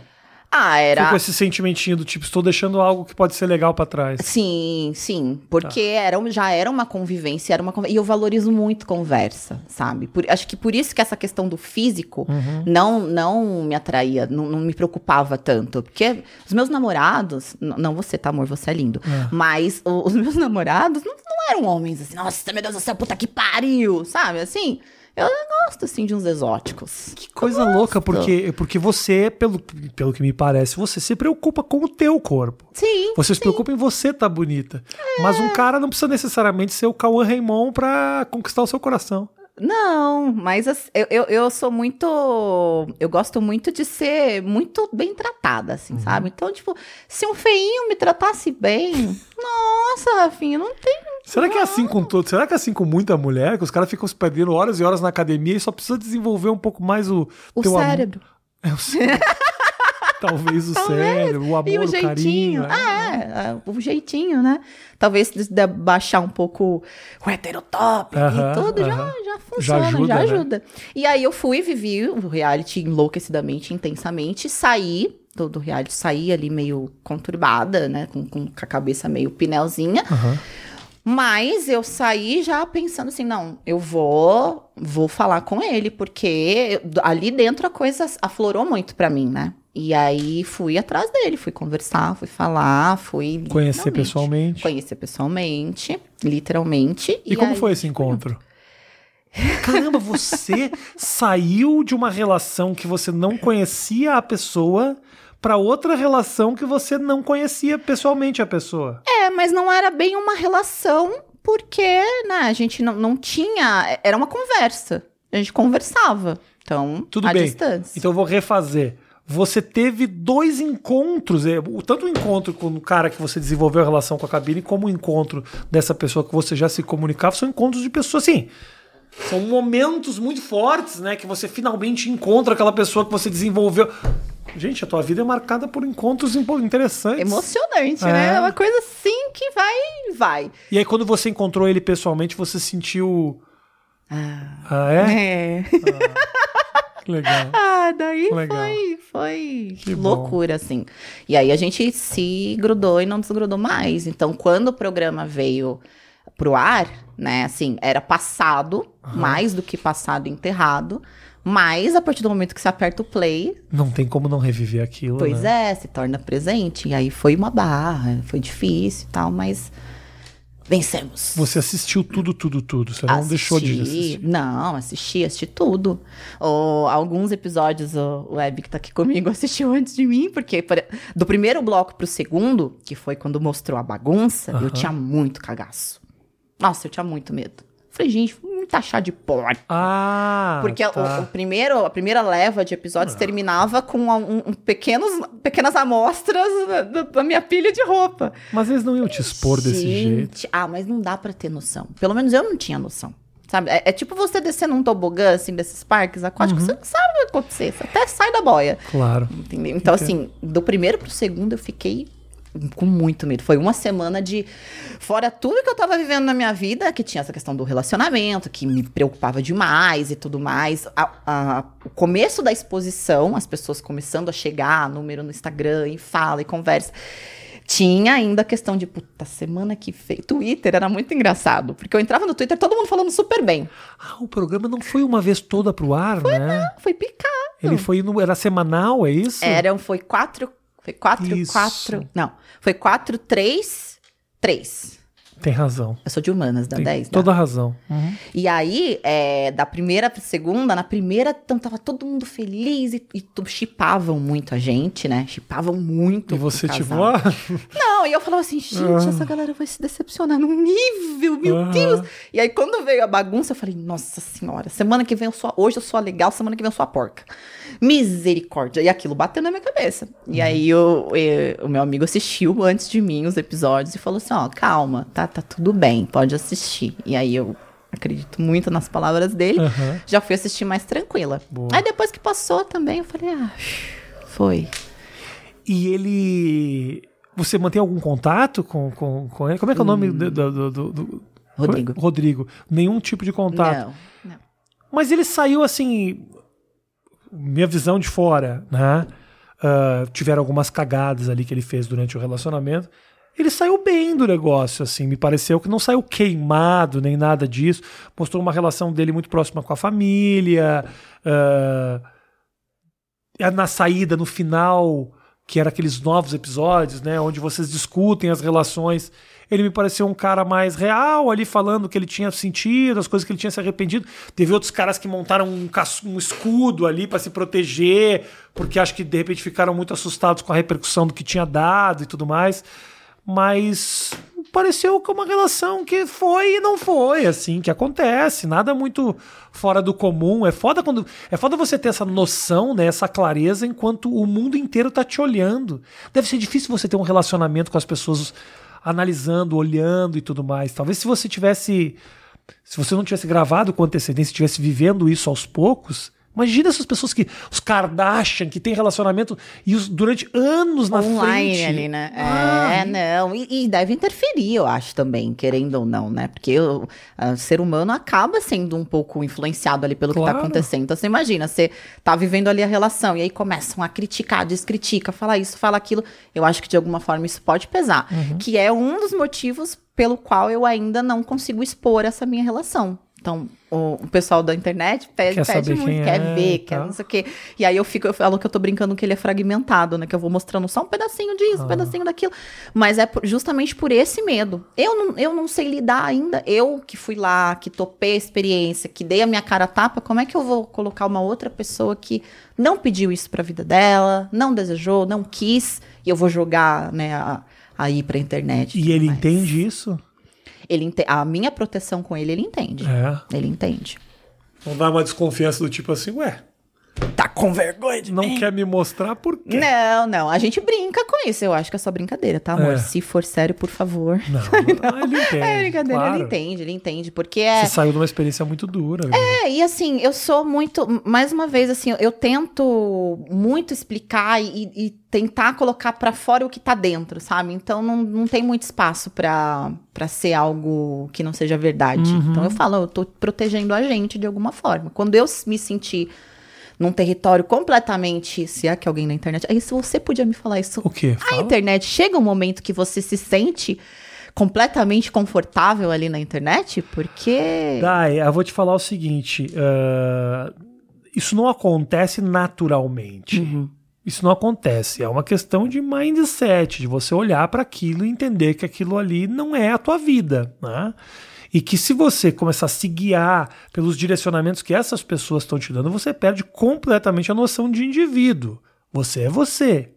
Ah, era. Ficou esse sentimentinho do tipo, estou deixando algo que pode ser legal pra trás. Sim, sim. Porque Tá. era, já era uma convivência, era uma E eu valorizo muito conversa, sabe? Por- acho que por isso que essa questão do físico Uhum. não, não me atraía, não, não me preocupava tanto. Porque os meus namorados, não você, tá, amor? Você é lindo. É. Mas o- os meus namorados não, não eram homens assim, nossa, meu Deus do céu, puta que pariu, sabe? Assim, eu gosto, assim, de uns exóticos. Que coisa louca, porque, porque você, pelo, pelo que me parece, você se preocupa com o teu corpo. Sim. Você se preocupa em você tá bonita. Mas É. um cara não precisa necessariamente ser o Cauã Raymond pra conquistar o seu coração. Não, mas as- eu, eu, eu sou muito. Eu gosto muito de ser muito bem tratada, assim, sabe? Então, tipo, se um feinho me tratasse bem, nossa, Rafinha, não tem. Será que é assim com todos? Será que é assim com muita mulher? Que os caras ficam se perdendo horas e horas na academia e só precisa desenvolver um pouco mais o, O cérebro. É o cérebro. Talvez o cérebro, o amor, E o o jeitinho. carinho. Ah, é, é, o jeitinho, né? Talvez de baixar um pouco o heterotop Aham, e tudo, já, aham. já funciona, ajuda, já né? ajuda. E aí eu fui, vivi o reality enlouquecidamente, intensamente, saí do, do reality, saí ali meio conturbada, né? Com, com a cabeça meio pinelzinha. Mas eu saí já pensando assim, não, eu vou, vou falar com ele, porque ali dentro a coisa aflorou muito pra mim, né? E aí fui atrás dele, fui conversar, fui falar, fui Conhecer pessoalmente. Conhecer pessoalmente, literalmente. E, como aí- foi esse encontro? Caramba, você saiu de uma relação que você não conhecia a pessoa pra outra relação que você não conhecia pessoalmente a pessoa. É, mas não era bem uma relação, porque, né, a gente não, não tinha. Era uma conversa. A gente conversava. Então, Tudo à bem. distância. Então eu vou refazer. Você teve dois encontros, é, o- tanto o encontro com o cara que você desenvolveu a relação com a cabine, como o encontro dessa pessoa que você já se comunicava, são encontros de pessoas assim. São momentos muito fortes, né? Que você finalmente encontra aquela pessoa que você desenvolveu. Gente, a tua vida é marcada por encontros interessantes. Emocionante, É. né? É uma coisa assim que vai, vai. E aí, quando você encontrou ele pessoalmente, você sentiu. Ah, é? É. Que legal. Ah, daí Legal. foi, foi Que bom. loucura, assim. E aí a gente se grudou e não desgrudou mais. Então, quando o programa veio pro ar, né, assim, era passado, mais do que passado enterrado. Mas a partir do momento que você aperta o play, Não tem como não reviver aquilo. pois né? é, se torna presente. E aí foi uma barra, foi difícil e tal, mas vencemos. Você assistiu tudo, tudo, tudo. Você não deixou de Assisti. assistir. Não, assisti, assisti tudo. O- alguns episódios o, Web que tá aqui comigo assistiu antes de mim, porque por- do primeiro bloco pro segundo, que foi quando mostrou a bagunça, eu tinha muito cagaço. Nossa, eu tinha muito medo. Falei, gente, me taxar de porra. Ah, Porque o- tá. o, primeiro, a primeira leva de episódios terminava com um, um pequenos, pequenas amostras da, da minha pilha de roupa. Mas eles não iam te expor desse Gente, jeito. Ah, mas não dá pra ter noção. Pelo menos eu não tinha noção. Sabe? É, é tipo você descer num tobogã, assim, desses parques aquáticos, Uhum. você não sabe o que vai acontecer. Você até sai da boia. Claro. Entendeu? Então, assim, do primeiro pro segundo eu fiquei com muito medo. Foi uma semana de. Fora tudo que eu tava vivendo na minha vida, que tinha essa questão do relacionamento, que me preocupava demais e tudo mais. A- a- o começo da exposição, as pessoas começando a chegar, número no Instagram, e fala e conversa. Tinha ainda a questão de, puta, semana que fez. Twitter era muito engraçado, porque eu entrava no Twitter, todo mundo falando super bem. Ah, o programa não foi uma vez toda pro ar, né? Foi picado. Ele foi no, era semanal, é isso? Eram, foi quatro. Foi quatro, Isso. quatro. Não, foi quatro, três, três. Tem razão. Eu sou de humanas, da Tem 10, toda a razão. Uhum. E aí, é, da primeira pra segunda, na primeira, então tava todo mundo feliz e, e chipavam muito a gente, né? Chipavam muito. E você, tipo, ah, Não, e eu falava assim, gente, essa galera vai se decepcionar num nível, meu Aham. Deus. E aí, quando veio a bagunça, eu falei, nossa senhora, semana que vem eu sou, a- hoje eu sou a legal, semana que vem eu sou a porca. Misericórdia. E aquilo bateu na minha cabeça. E aí, o, e- o meu amigo assistiu antes de mim os episódios e falou assim, ó, calma, tá, tá tudo bem, pode assistir. E aí, eu acredito muito nas palavras dele, Aham. já fui assistir mais tranquila. Boa. Aí, depois que passou também, eu falei, ah, foi. E ele. Você mantém algum contato com, com, com ele? Como é que é o nome do, do- do- do- do- Rodrigo. Rodrigo. Nenhum tipo de contato. Não, não. Mas ele saiu assim. Minha visão de fora, né? ah, tiveram algumas cagadas ali que ele fez durante o relacionamento. Ele saiu bem do negócio, assim, me pareceu que não saiu queimado nem nada disso. Mostrou uma relação dele muito próxima com a família. ah, na saída, no final, que era aqueles novos episódios, né, onde vocês discutem as relações. Ele me pareceu um cara mais real ali, falando o que ele tinha sentido, as coisas que ele tinha se arrependido. Teve outros caras que montaram um, um escudo ali para se proteger, porque acho que de repente ficaram muito assustados com a repercussão do que tinha dado e tudo mais. Mas pareceu que uma relação que foi e não foi, assim, que acontece, nada muito fora do comum. É foda quando é foda você ter essa noção, né, essa clareza enquanto o mundo inteiro tá te olhando. Deve ser difícil você ter um relacionamento com as pessoas analisando, olhando e tudo mais. Talvez se você tivesse se você não tivesse gravado com antecedência, estivesse vivendo isso aos poucos, imagina essas pessoas que os Kardashian que tem relacionamento e os, durante anos na Online frente. ali, né? Ah, é, não. E, e deve interferir, eu acho também, querendo ou não, né? Porque o a- o ser humano acaba sendo um pouco influenciado ali pelo que Claro. tá acontecendo. Então você imagina, você tá vivendo ali a relação e aí começam a criticar, descritica, fala isso, fala aquilo. Eu acho que de alguma forma isso pode pesar. Uhum. Que é um dos motivos pelo qual eu ainda não consigo expor essa minha relação. Então, o, o pessoal da internet pede, Quer pede muito, quer é ver, e quer não sei o quê. E aí eu fico, eu falo que eu tô brincando que ele é fragmentado, né? Que eu vou mostrando só um pedacinho disso, Ah. um pedacinho daquilo. Mas é por- justamente por esse medo. Eu não, eu não sei lidar ainda. Eu que fui lá, que topei a experiência, que dei a minha cara a tapa, como é que eu vou colocar uma outra pessoa que não pediu isso pra vida dela, não desejou, não quis, e eu vou jogar, né, a- aí pra internet. E ele mais. entende isso? Ele ente- a minha proteção com ele, ele entende. É. Ele entende. Não dá uma desconfiança do tipo assim, ué, Tá com vergonha de não mim? quer me mostrar por quê? Não, não. A gente brinca com isso. Eu acho que é só brincadeira, tá, amor? É. Se for sério, por favor. Não, não, ele entende. É brincadeira, claro. ele entende, ele entende. Porque é. Você saiu de uma experiência muito dura. É, e assim, eu sou muito. Mais uma vez, assim, eu tento muito explicar e, e tentar colocar pra fora o que tá dentro, sabe? Então não, não tem muito espaço pra pra ser algo que não seja verdade. Uhum. Então eu falo, eu tô protegendo a gente de alguma forma. Quando eu me sentir num território completamente. Se é que alguém na internet. Aí, se você podia me falar isso O quê? A Fala. internet chega um momento que você se sente completamente confortável ali na internet, porque Dai, eu vou te falar o seguinte: ah, isso não acontece naturalmente. Uhum. Isso não acontece. É uma questão de mindset, de você olhar para aquilo e entender que aquilo ali não é a tua vida. Né? E que se você começar a se guiar pelos direcionamentos que essas pessoas estão te dando, você perde completamente a noção de indivíduo. Você é você.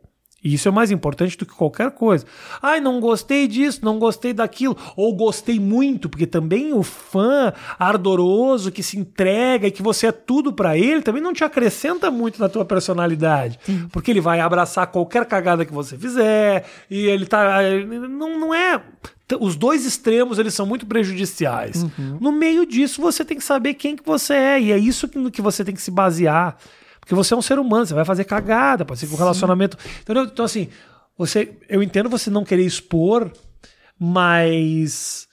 E isso é mais importante do que qualquer coisa. Ai, não gostei disso, não gostei daquilo, ou gostei muito, porque também o fã ardoroso que se entrega e que você é tudo pra ele, também não te acrescenta muito na tua personalidade. Porque ele vai abraçar qualquer cagada que você fizer, e ele tá. Não, não é. Os dois extremos, eles são muito prejudiciais. No meio disso, você tem que saber quem que você é, e é isso que, que você tem que se basear. Porque você é um ser humano, você vai fazer cagada, pode ser que o relacionamento. Entendeu? Então, assim, você, eu entendo você não querer expor, mas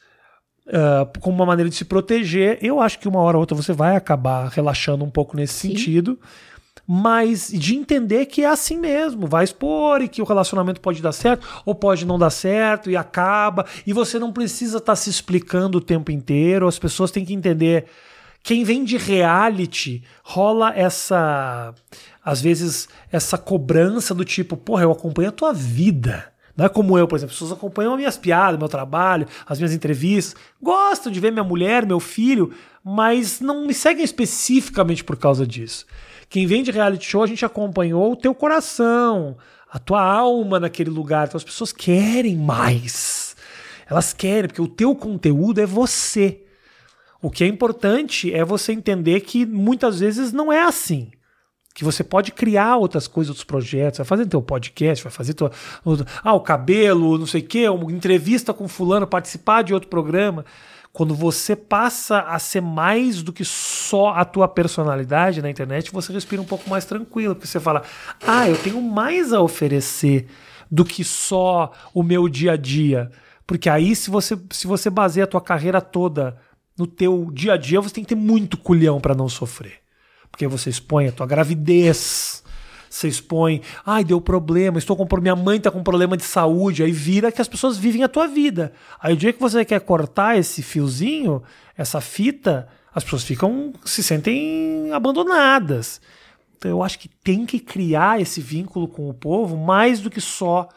ah, como uma maneira de se proteger, eu acho que uma hora ou outra você vai acabar relaxando um pouco nesse Sim. sentido. Mas de entender que é assim mesmo, vai expor e que o relacionamento pode dar certo ou pode não dar certo e acaba, e você não precisa estar se explicando o tempo inteiro, as pessoas têm que entender quem vem de reality rola essa às vezes essa cobrança do tipo, porra, eu acompanho a tua vida. Não é como eu, por exemplo, as pessoas acompanham as minhas piadas, meu trabalho, as minhas entrevistas, gostam de ver minha mulher, meu filho, mas não me seguem especificamente por causa disso. Quem vem de reality show, a gente acompanhou o teu coração, a tua alma naquele lugar. Então as pessoas querem mais. Elas querem, porque o teu conteúdo é você. O que é importante é você entender que muitas vezes não é assim. Que você pode criar outras coisas, outros projetos, vai fazer teu podcast, vai fazer tua, ah, o cabelo, não sei o quê, uma entrevista com fulano, participar de outro programa. Quando você passa a ser mais do que só a tua personalidade na internet, você respira um pouco mais tranquilo, porque você fala: "Ah, eu tenho mais a oferecer do que só o meu dia a dia". Porque aí se você se você baseia a tua carreira toda no teu dia a dia, você tem que ter muito culhão para não sofrer. Porque você expõe a tua gravidez, você expõe, ai, deu problema, estou com minha mãe tá com problema de saúde, aí vira que as pessoas vivem a tua vida. Aí o dia que você quer cortar esse fiozinho, essa fita, as pessoas ficam se sentem abandonadas. Então eu acho que tem que criar esse vínculo com o povo mais do que só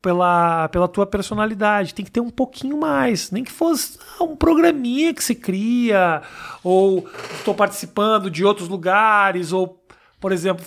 pela, pela tua personalidade. Tem que ter um pouquinho mais. Nem que fosse um programinha que se cria, ou estou participando de outros lugares, ou por exemplo,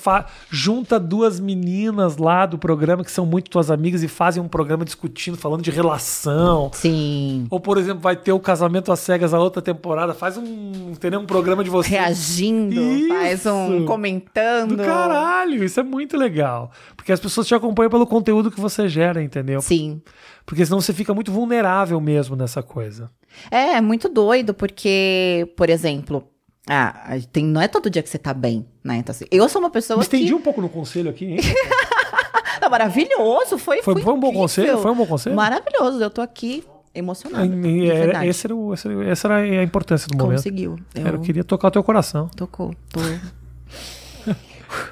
junta duas meninas lá do programa que são muito tuas amigas e fazem um programa discutindo, falando de relação. Sim. Ou, por exemplo, vai ter o Casamento às Cegas a outra temporada, faz um, entendeu? um programa de você. Reagindo, isso. faz um comentando. Do caralho, isso é muito legal. Porque as pessoas te acompanham pelo conteúdo que você gera, entendeu? Sim. Porque senão você fica muito vulnerável mesmo nessa coisa. É, é muito doido, porque, por exemplo, ah, tem, não é todo dia que você tá bem, né? Então, assim, eu sou uma pessoa Me estendi que... um pouco no conselho aqui, hein? não, maravilhoso, foi, foi, foi um bom conselho? Foi um bom conselho? Maravilhoso, eu tô aqui emocionada. É, esse era o, esse, essa era a importância do momento. Conseguiu. Eu... eu queria tocar o teu coração. Tocou. Tô...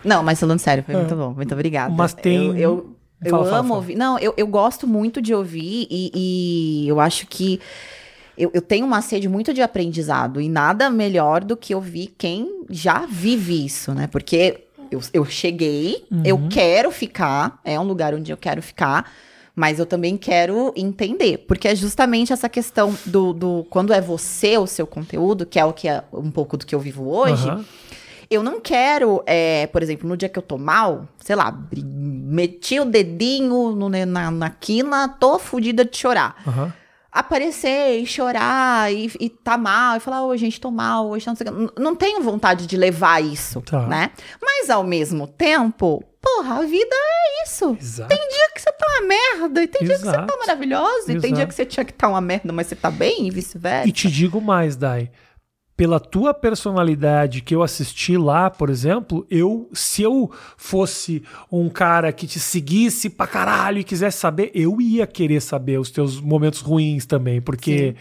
não, mas falando sério, foi é. muito bom. Muito obrigada. Mas tem... Eu, eu, eu fala, amo fala. ouvir. Não, eu, eu gosto muito de ouvir e, e eu acho que eu, eu tenho uma sede muito de aprendizado e nada melhor do que ouvir quem já vive isso, né? Porque eu, eu cheguei, uhum. eu quero ficar, é um lugar onde eu quero ficar, mas eu também quero entender, porque é justamente essa questão do, do quando é você o seu conteúdo, que é o que é um pouco do que eu vivo hoje. Uhum. Eu não quero, é, por exemplo, no dia que eu tô mal, sei lá, meti o dedinho no, na, na quina, tô fodida de chorar. Uhum aparecer e chorar e, e tá mal e falar, hoje gente, tô mal, hoje não sei não tenho vontade de levar isso, tá. né? Mas ao mesmo tempo, porra, a vida é isso. Exato. Tem dia que você tá uma merda, e tem Exato. dia que você tá maravilhoso, e Exato. tem dia que você tinha que tá uma merda, mas você tá bem e vice-versa. E te digo mais, Dai pela tua personalidade que eu assisti lá, por exemplo, eu, se eu fosse um cara que te seguisse pra caralho e quisesse saber, eu ia querer saber os teus momentos ruins também, porque Sim.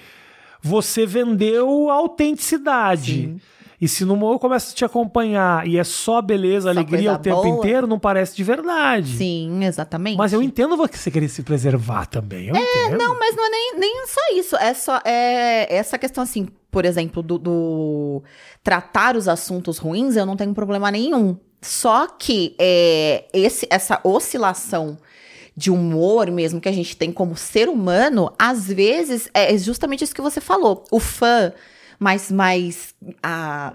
você vendeu autenticidade. Sim. E se no eu começo a te acompanhar e é só beleza, só alegria o tempo boa. inteiro, não parece de verdade. Sim, exatamente. Mas eu entendo você querer se preservar também. Eu é, entendo. não, mas não é nem, nem só isso. É só é, essa questão assim, por exemplo, do, do, tratar os assuntos ruins, eu não tenho problema nenhum. Só que é, esse, essa oscilação de humor mesmo que a gente tem como ser humano, às vezes é justamente isso que você falou. O fã mais, mais a,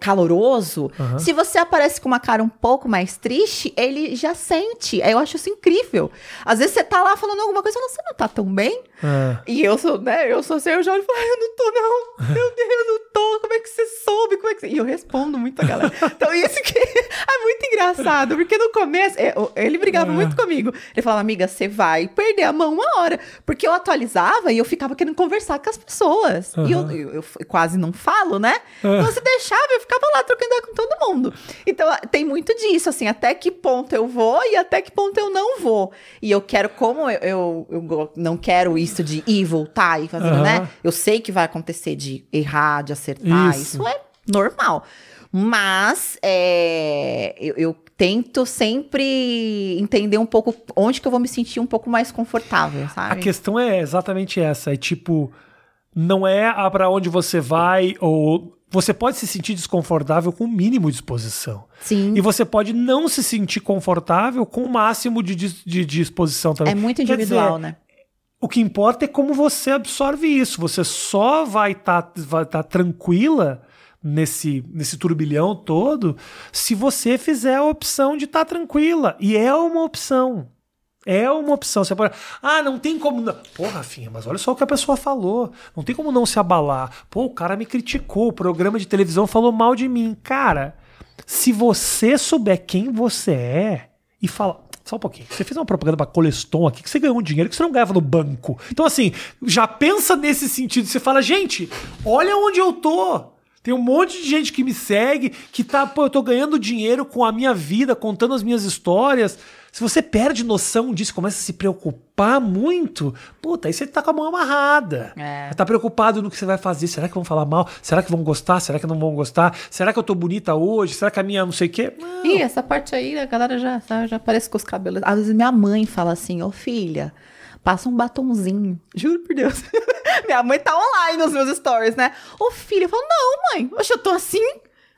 caloroso, uhum. se você aparece com uma cara um pouco mais triste, ele já sente. Eu acho isso incrível. Às vezes você tá lá falando alguma coisa e fala, você não tá tão bem? É. E eu sou, né, eu sou assim, eu já olho e falo, eu não tô não. Meu Deus, eu não tô. Como é que você soube? Como é que você... E eu respondo muito a galera. Então isso que é muito engraçado, porque no começo, é, ele brigava é. muito comigo. Ele falava, amiga, você vai perder a mão uma hora. Porque eu atualizava e eu ficava querendo conversar com as pessoas. Uhum. E eu, eu, eu, quase não falo, né? Então se deixava, eu ficava lá trocando ideia com todo mundo. Então tem muito disso, assim, até que ponto eu vou e até que ponto eu não vou. E eu quero, como eu, eu, eu não quero isso de ir e voltar e fazer, uhum. né? Eu sei que vai acontecer de errar, de acertar, isso, isso é normal. Mas é, eu, eu, tento sempre entender um pouco onde que eu vou me sentir um pouco mais confortável, sabe? A questão é exatamente essa, é tipo, não é para onde você vai ou você pode se sentir desconfortável com o mínimo de exposição. Sim. E você pode não se sentir confortável com o máximo de, de, de exposição também. É muito individual, dizer, né? O que importa é como você absorve isso. Você só vai estar tá, tá tranquila nesse, nesse turbilhão todo se você fizer a opção de estar tá tranquila. E é uma opção. É uma opção. Você pode. Ah, não tem como. Não. Pô, Rafinha, mas olha só o que a pessoa falou. Não tem como não se abalar. Pô, o cara me criticou. O programa de televisão falou mal de mim. Cara, se você souber quem você é e falar. Só um pouquinho. Você fez uma propaganda pra Coleston aqui que você ganhou um dinheiro que você não ganhava no banco. Então, assim, já pensa nesse sentido. Você fala, gente, olha onde eu tô. Tem um monte de gente que me segue, que tá, pô, eu tô ganhando dinheiro com a minha vida, contando as minhas histórias. Se você perde noção disso, começa a se preocupar muito, puta, aí você tá com a mão amarrada. É. Tá preocupado no que você vai fazer. Será que vão falar mal? Será que vão gostar? Será que não vão gostar? Será que eu tô bonita hoje? Será que a minha não sei o quê? Não. Ih, essa parte aí, a galera já, já, aparece com os cabelos. Às vezes minha mãe fala assim, ô filha, passa um batonzinho. Juro por Deus. minha mãe tá online nos meus stories, né? Ô filha, eu falo, não, mãe, hoje eu tô assim.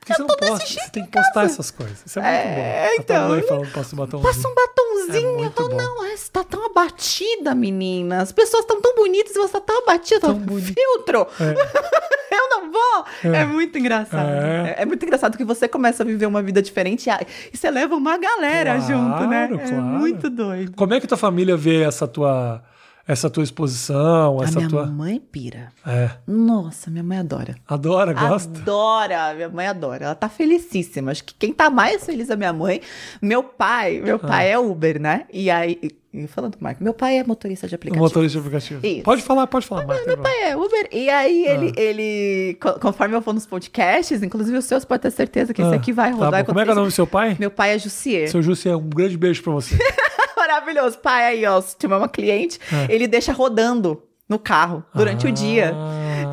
Porque você eu não tô desse posta, você tem em que postar casa. essas coisas. Isso é muito É, bom. A então, mãe eu- falando, passa um batomzinho. Passa um batonzinho. É eu falo, bom. não, é, você tá tão abatida, menina. As pessoas estão tão bonitas e você tá tão abatida. Tão bonita. Filtro. eu não vou. É, muito engraçado. É. É. é muito engraçado que você começa a viver uma vida diferente e a- e você leva uma galera Claro, junto, né? É claro. muito doido. Como é que tua família vê essa tua, essa tua exposição? A Essa minha tua. mãe pira. É. Nossa, minha mãe adora. Adora, gosta? Adora, minha mãe adora. Ela tá felicíssima. Acho que quem tá mais feliz é minha mãe. Meu pai, meu Ah. pai é Uber, né? E aí, falando Marco, meu pai é motorista de aplicativo. motorista de aplicativo. Isso. Pode falar, pode falar. Marta, Meu pai é Uber. E aí, Ah. ele, ele, co- conforme eu vou nos podcasts, inclusive os seus, pode ter certeza que esse Ah, aqui vai tá rodar. bom. Como é que é o nome do seu pai? Meu pai é Jussier. Seu Jussi, um grande beijo pra você. Maravilhoso. Pai aí, ó, se tiver uma cliente, É. ele deixa rodando no carro durante Ah. o dia.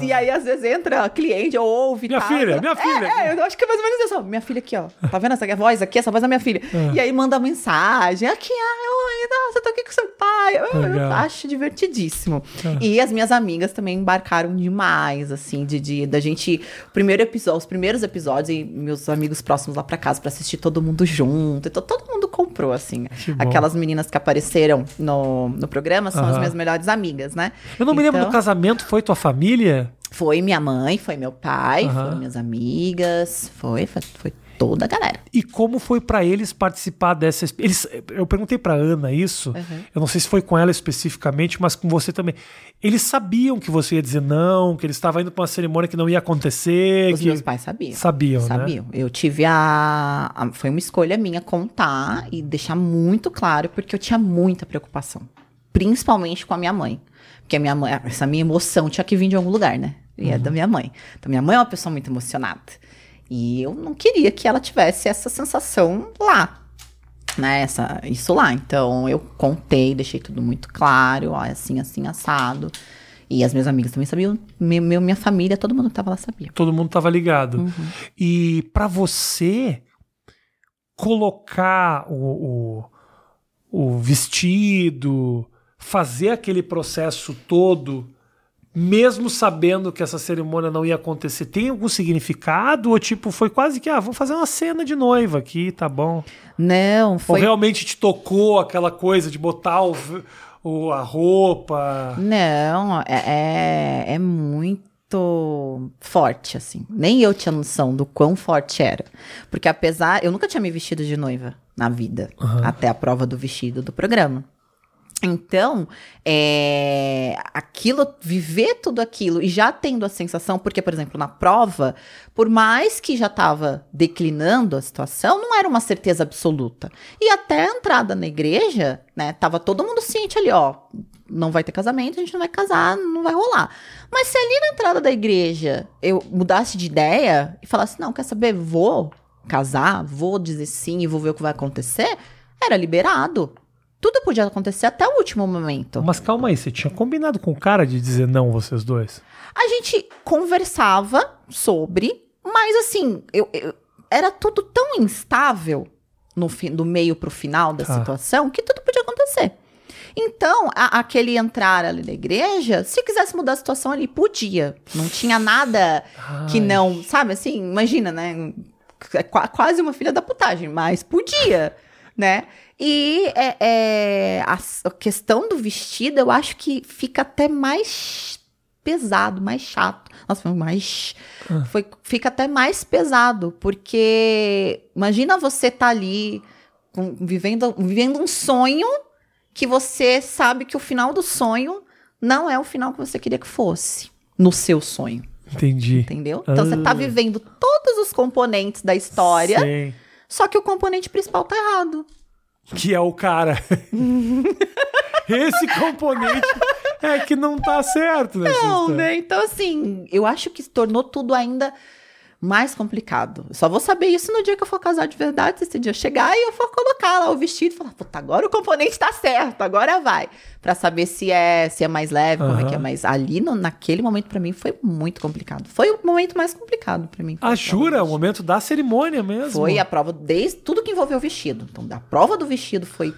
E aí, às vezes, entra cliente ou ouve. Minha tá? filha, minha É, filha. É, eu acho que é mais ou menos isso. Minha filha aqui, ó. Tá vendo essa voz aqui? Essa voz é minha filha. É. E aí manda mensagem. Aqui, ai, oi, nossa, eu tô aqui com seu pai. Eu, eu acho divertidíssimo. É. E as minhas amigas também embarcaram demais, assim, de, de da gente. Primeiro episódio, os primeiros episódios, e meus amigos próximos lá pra casa pra assistir todo mundo junto. Então todo mundo comprou, assim. Aquelas meninas que apareceram no, no programa são as minhas melhores amigas, né? Eu não me lembro Então- do casamento, foi tua família? Foi minha mãe, foi meu pai, Aham. foram minhas amigas, foi, foi, foi toda a galera. E como foi pra eles participar dessa. Eles, eu perguntei pra Ana isso. Uhum. Eu não sei se foi com ela especificamente, mas com você também. Eles sabiam que você ia dizer não, que eles estavam indo pra uma cerimônia que não ia acontecer. Os que... meus pais sabiam. Sabiam, né? Sabiam. Eu tive a, a- Foi uma escolha minha contar e deixar muito claro, porque eu tinha muita preocupação. Principalmente com a minha mãe. Porque a minha mãe, essa minha emoção tinha que vir de algum lugar, né? E é da minha mãe. Então, minha mãe é uma pessoa muito emocionada. E eu não queria que ela tivesse essa sensação lá. Né, essa, isso lá. Então, eu contei, deixei tudo muito claro. Ó, é assim, assim, assado. E as minhas amigas também sabiam. Meu, minha família, todo mundo que tava lá sabia. Todo mundo tava ligado. Uhum. E pra você colocar o, o, o vestido, fazer aquele processo todo, mesmo sabendo que essa cerimônia não ia acontecer, tem algum significado? Ou tipo, foi quase que, ah, vamos fazer uma cena de noiva aqui, tá bom? Não, Ou foi. realmente te tocou aquela coisa de botar o, o- a roupa? Não, é, é, é muito forte, assim. Nem eu tinha noção do quão forte era. Porque apesar. Eu nunca tinha me vestido de noiva na vida, até a prova do vestido do programa. Então, é, aquilo, viver tudo aquilo e já tendo a sensação, porque, por exemplo, na prova, por mais que já estava declinando a situação, não era uma certeza absoluta. E até a entrada na igreja, né, tava todo mundo ciente ali, ó, não vai ter casamento, a gente não vai casar, não vai rolar. Mas se ali na entrada da igreja eu mudasse de ideia e falasse, não, quer saber, vou casar, vou dizer sim e vou ver o que vai acontecer, era liberado. Tudo podia acontecer até o último momento. Mas calma aí, você tinha combinado com o cara de dizer não, vocês dois? A gente conversava sobre, mas assim, eu, eu- era tudo tão instável no fim, do meio pro final da Tá. situação que tudo podia acontecer. Então, a- aquele entrar ali na igreja, se quisesse mudar a situação ali, podia. Não tinha nada que Ai. não, sabe assim, imagina, né? É qua- quase uma filha da putagem, mas podia, né? E é, é, a, a questão do vestido, eu acho que fica até mais pesado, mais chato. Nossa, foi mais. Foi, fica até mais pesado, porque imagina você tá ali com- vivendo, vivendo um sonho que você sabe que o final do sonho não é o final que você queria que fosse no seu sonho. Entendi. Entendeu? Então você tá Ah. vivendo todos os componentes da história, Sei. só que o componente principal tá errado. Que é o cara. Esse componente é que não tá certo nessa Não, história. né? Então, assim, eu acho que se tornou tudo ainda mais complicado. Eu só vou saber isso no dia que eu for casar de verdade, esse dia chegar e eu for colocar lá o vestido e falar, puta, agora o componente tá certo, agora vai. Pra saber se é, se é mais leve, como é que é. Mas ali, no- naquele momento, pra mim, foi muito complicado. Foi o momento mais complicado pra mim. Ah, a jura? O momento da cerimônia mesmo. Foi a prova, desde tudo que envolveu o vestido. Então, a prova do vestido foi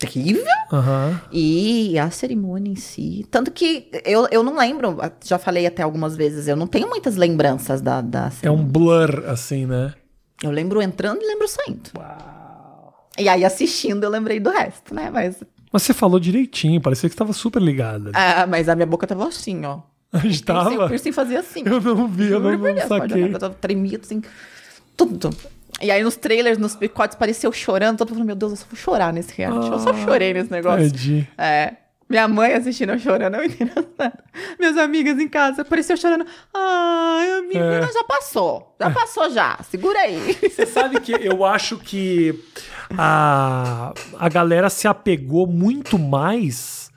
terrível Aham. e a cerimônia em si. Tanto que eu, eu não lembro, já falei até algumas vezes, eu não tenho muitas lembranças da, da É um blur, assim, né? Eu lembro entrando e lembro saindo. E aí, assistindo, eu lembrei do resto, né? Mas, Mas você falou direitinho, parecia que estava super ligada. ah, mas a minha boca tava assim, ó. A gente O tava. piercing fazia assim. Eu não vi, eu não, não saquei. olhar, Eu tava tremido, assim, tudo. E aí, nos trailers, nos picotes, parecia eu chorando. Todo mundo falando, meu Deus, eu só vou chorar nesse reality. eu só Ah, chorei nesse negócio. É. Minha mãe assistindo eu chorando, eu entendo nada. Minhas amigas em casa, parecia eu chorando. Ai, amiga, É. não, já passou. Já passou já. Segura aí. Você sabe que eu acho que a, a galera se apegou muito mais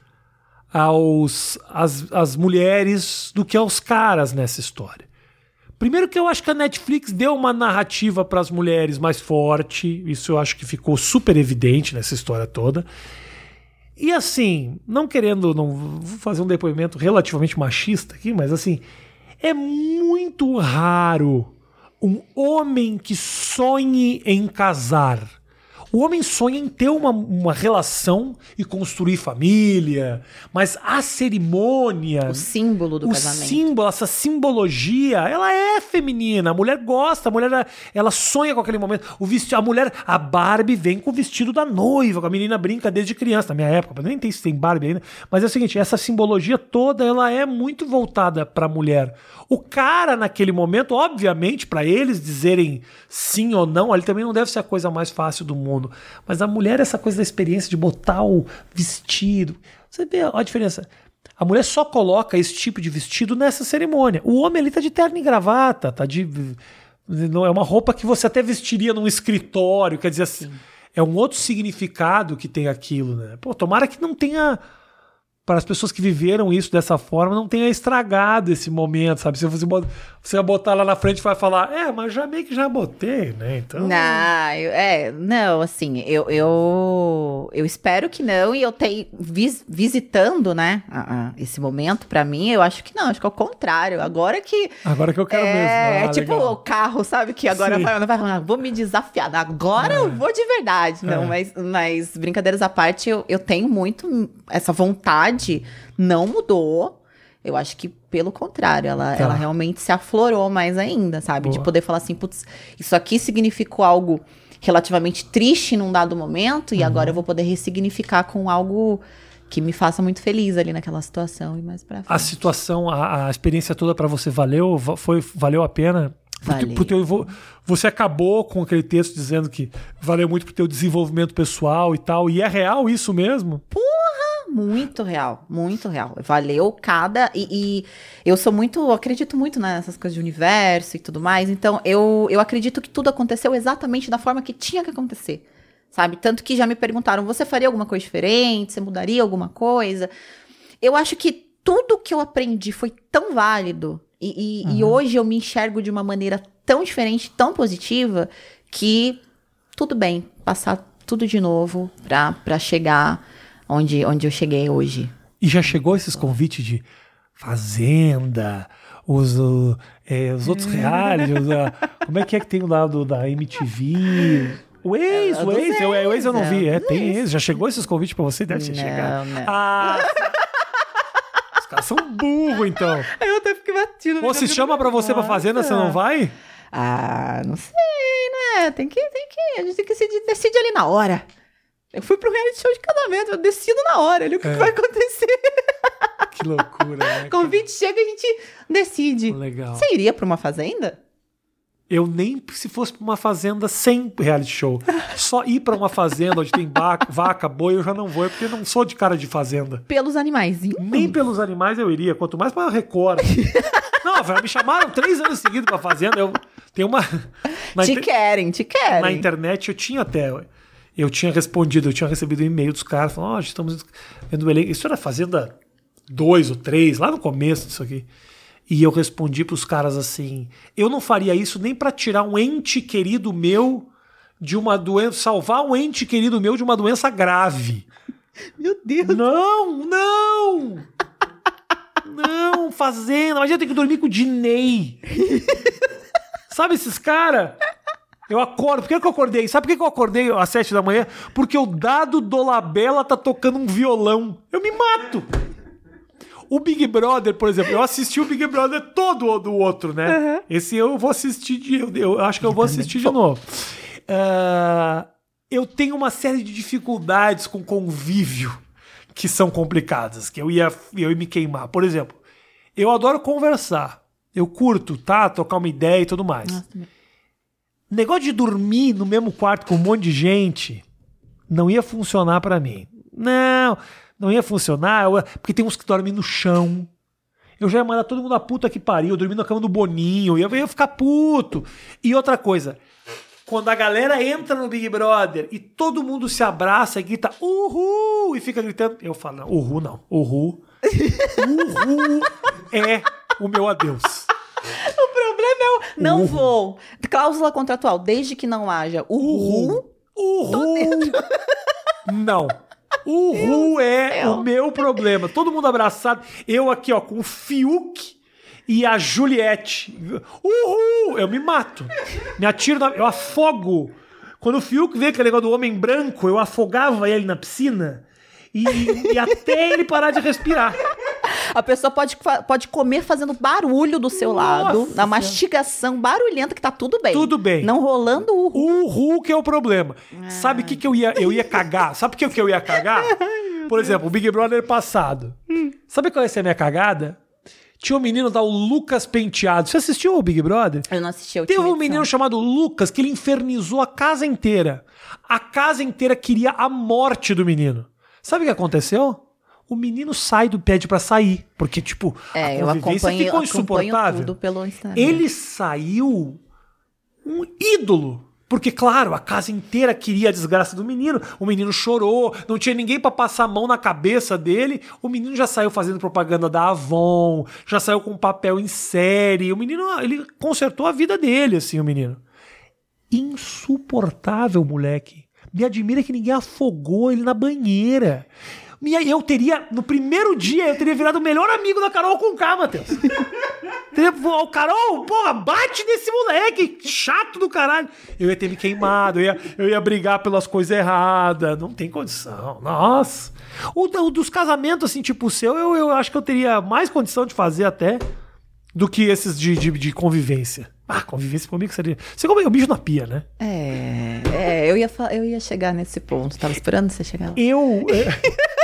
aos as, as mulheres do que aos caras nessa história. Primeiro que eu acho que a Netflix deu uma narrativa para as mulheres mais forte, isso eu acho que ficou super evidente nessa história toda. E assim, não querendo, não vou fazer um depoimento relativamente machista aqui, mas assim, é muito raro um homem que sonhe em casar. O homem sonha em ter uma, uma relação e construir família, mas a cerimônia, O símbolo do o casamento. símbolo, essa simbologia, ela é feminina. A mulher gosta, a mulher ela sonha com aquele momento. O vestido, a mulher, a Barbie vem com o vestido da noiva, com a menina brinca desde criança, na minha época, nem sei se tem Barbie ainda, mas é o seguinte, essa simbologia toda, ela é muito voltada para a mulher. O cara naquele momento, obviamente, para eles dizerem sim ou não, ele também não deve ser a coisa mais fácil do mundo. Mas a mulher, essa coisa da experiência de botar o vestido. Você vê a diferença. A mulher só coloca esse tipo de vestido nessa cerimônia. O homem ali tá de terno e gravata, tá de. Não é uma roupa que você até vestiria num escritório, quer dizer assim. É um outro significado que tem aquilo, né? Pô, tomara que não tenha. Para as pessoas que viveram isso dessa forma, não tenha estragado esse momento, sabe? Se você, bot- você botar lá na frente e vai falar, é, mas já meio que já botei, né? Então. Não, eu- é, não, assim, eu, eu, eu espero que não, e eu tenho, vis- visitando, né, a- a- esse momento, pra mim, eu acho que não, acho que é o contrário, agora que Agora que eu quero é, mesmo. é Ah, tipo legal. o carro, sabe, que agora Sim. vai, vai, vai, vou me desafiar, agora eu vou de verdade, não, É. mas, mas brincadeiras à parte, eu, eu tenho muito, essa vontade não mudou, eu acho que pelo contrário, ela, Tá. ela realmente se aflorou mais ainda, sabe? De Boa. poder falar assim, putz, isso aqui significou algo relativamente triste num dado momento, Uhum. e agora eu vou poder ressignificar com algo que me faça muito feliz ali naquela situação e mais pra A situação, a, a experiência toda pra você valeu? Va- Foi, valeu a pena? Valeu. pro teu você acabou com aquele texto dizendo que valeu muito pro teu desenvolvimento pessoal e tal. E é real isso mesmo? Muito real, muito real. Valeu cada. E, e eu sou muito. acredito muito nessas coisas de universo e tudo mais. Então, eu, eu acredito que tudo aconteceu exatamente da forma que tinha que acontecer. Sabe? Tanto que já me perguntaram: você faria alguma coisa diferente? Você mudaria alguma coisa? Eu acho que tudo que eu aprendi foi tão válido. E, e- e hoje eu me enxergo de uma maneira tão diferente, tão positiva, que tudo bem passar tudo de novo pra, pra chegar onde, onde eu cheguei hoje. E já chegou esses convites de Fazenda, os, é, os outros realities, a- como é que é que tem o lado da MTV? O ex, É, o ex, eu, é, o ex eu não vi. é, É, tem ex. Já chegou esses convites pra você? Deve ter chegado. Ah, os caras são burros, então. Eu até fiquei batido. Ou se chama pra você pra Fazenda, você não vai? Ah, não sei, né? Tem que, tem que, a gente tem que decidir, decide ali na hora. Eu fui pro reality show de casamento, eu decido na hora ali o que, É. que vai acontecer. Que loucura, né? Convite chega e a gente decide. Legal. Você iria pra uma fazenda? Eu nem se fosse pra uma fazenda sem reality show. Só ir pra uma fazenda onde tem vaca, vaca, boi, eu já não vou, porque eu não sou de cara de fazenda. Pelos animaizinhos? Nem pelos animais eu iria, quanto mais pra Record. não, velho, me chamaram três anos seguidos pra fazenda. Eu tenho uma. Te inter- querem, te querem. na internet eu tinha até. Eu tinha respondido, eu tinha recebido um e-mail dos caras falando, ó, estamos vendo o elenco. Isso era Fazenda 2 ou 3, lá no começo disso aqui. E eu respondi pros caras assim: eu não faria isso nem pra tirar um ente querido meu de uma doença, salvar um ente querido meu de uma doença grave. Meu Deus. Não, não! Não, fazenda. Imagina eu ter que dormir com o Dinei. Sabe esses caras? Eu acordo. Por que, que eu acordei? Sabe por que, que eu acordei às sete da manhã? Porque o dado do Labela tá tocando um violão. Eu me mato. O Big Brother, por exemplo, eu assisti o Big Brother todo do outro, né? Esse eu vou assistir de. Eu, eu acho que eu vou assistir de novo. Ah, eu tenho uma série de dificuldades com convívio que são complicadas, que eu ia, eu ia me queimar. Por exemplo, eu adoro conversar. Eu curto, tá? Trocar uma ideia e tudo mais. Negócio de dormir no mesmo quarto com um monte de gente não ia funcionar pra mim. Não, não ia funcionar, porque tem uns que dormem no chão. Eu já ia mandar todo mundo a puta que pariu, dormir na cama do Boninho, eu ia ficar puto. E outra coisa, quando a galera entra no Big Brother e todo mundo se abraça e grita uhul e fica gritando, eu falo, não, uhul não, uhul. Uhul é o meu adeus. O problema é o não Uhul. vou. Cláusula contratual, desde que não haja o uhul. Uhul. Não. Uhul é céu. o meu problema. Todo mundo abraçado. Eu aqui, ó, com o Fiuk e a Juliette. Uhul! Eu me mato. Me atiro, na- eu afogo. Quando o Fiuk vê aquele negócio do homem branco, eu afogava ele na piscina. E, e até ele parar de respirar. A pessoa pode, pode comer fazendo barulho do seu Nossa lado, na mastigação barulhenta, que tá tudo bem. Tudo bem. Não rolando o uhul. O Hulk é o problema. Sabe o que, que eu ia, eu ia cagar? Sabe o que, que eu ia cagar? Por exemplo, o Big Brother passado. Sabe qual ia ser a minha cagada? Tinha um menino da o Lucas Penteado. Você assistiu ao Big Brother? Eu não assisti a Teve um menino chamado Lucas que ele infernizou a casa inteira. A casa inteira queria a morte do menino. Sabe o que aconteceu? O menino sai do pede pra sair, porque tipo, É, a eu convivência acompanho, ficou insuportável. Ele saiu um ídolo. Porque, claro, a casa inteira queria a desgraça do menino. O menino chorou, não tinha ninguém pra passar a mão na cabeça dele. O menino já saiu fazendo propaganda da Avon, já saiu com papel em série. O menino, ele consertou a vida dele, assim, o menino. Insuportável, moleque. Me admira que ninguém afogou ele na banheira. E aí eu teria, no primeiro dia, eu teria virado o melhor amigo da Carol com K, Matheus. Teria- Ô, Carol, porra, bate nesse moleque, chato do caralho. Eu ia ter me queimado, eu ia, eu ia brigar pelas coisas erradas. Não tem condição, nossa. O, o dos casamentos, assim, tipo o seu, eu, eu acho que eu teria mais condição de fazer até do que esses de, de, de convivência. Ah, convivência comigo seria. Você come o bicho na pia, né? É, é eu, ia eu ia chegar nesse ponto. Tava esperando você chegar lá. Eu. é,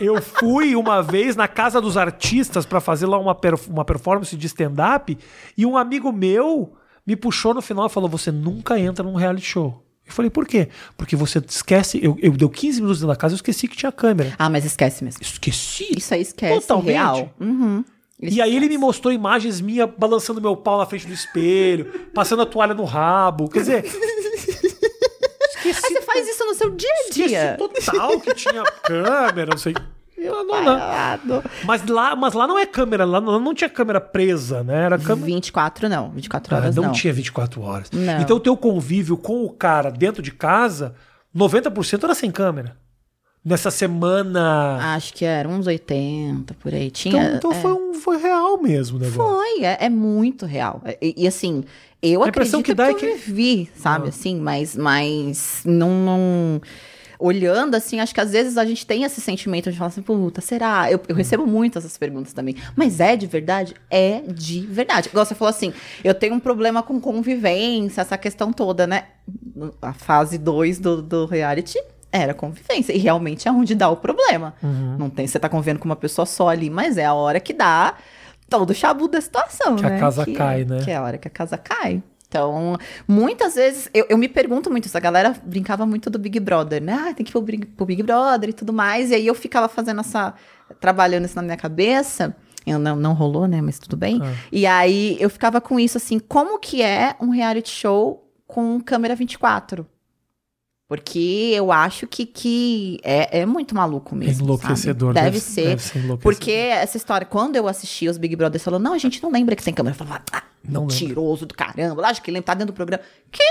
Eu fui uma vez na casa dos artistas pra fazer lá uma, uma performance de stand-up e um amigo meu me puxou no final e falou: Você nunca entra num reality show. Eu falei: Por quê? Porque você esquece. Eu, eu deu 15 minutos dentro da casa e eu esqueci que tinha câmera. Ah, mas esquece mesmo. Esqueci. Isso aí esquece, Totalmente. real. Uhum. E aí ele me mostrou imagens minhas balançando meu pau na frente do espelho, passando a toalha no rabo. Quer dizer. Esqueci Mas você faz isso no seu dia a dia. Esqueci total que tinha câmera, não sei. Não, não. Parado. Mas lá, mas lá não é câmera, lá não, não tinha câmera presa, né? Era câmera. 24 não, 24 Ah, horas não, não. tinha 24 horas. Não. Então o teu convívio com o cara dentro de casa, 90% era sem câmera. Nessa semana. Acho que era uns 80 por aí. então Tinha. então é. foi, um, foi real mesmo o negócio. Foi, é, é muito real. E, e, assim, eu A impressão acredito que dá é eu que- vivi, sabe, Ah. assim, mas, mas não, não... Olhando, assim, acho que às vezes a gente tem esse sentimento de falar assim, puta, será? Eu, eu recebo muito essas perguntas também. Mas é de verdade? É de verdade. Igual você falou assim, eu tenho um problema com convivência, essa questão toda, né? A fase 2 do, do reality era convivência. E realmente é onde dá o problema. Uhum. Não tem, você tá convivendo com uma pessoa só ali, mas é a hora que dá todo o chabu da situação, Que a né? casa Que cai, né? Que é a hora que a casa cai. Então, muitas vezes, eu, eu me pergunto muito isso. A galera brincava muito do Big Brother, né? Ah, tem que ir pro, Big- pro Big Brother e tudo mais. E aí eu ficava fazendo essa. trabalhando isso na minha cabeça. Eu não, não rolou, né? Mas tudo bem. Ah. E aí eu ficava com isso assim: como que é um reality show com câmera 24? Porque eu acho que, que é, é muito maluco mesmo. Enlouquecedor. Deve, deve- ser. deve ser enlouquecedor. Porque essa história, quando eu assisti os Big Brothers falando, não, a gente não lembra que tem câmera. Eu falava, ah, Não mentiroso do caramba. Lógico que lembra, tá dentro do programa. Que?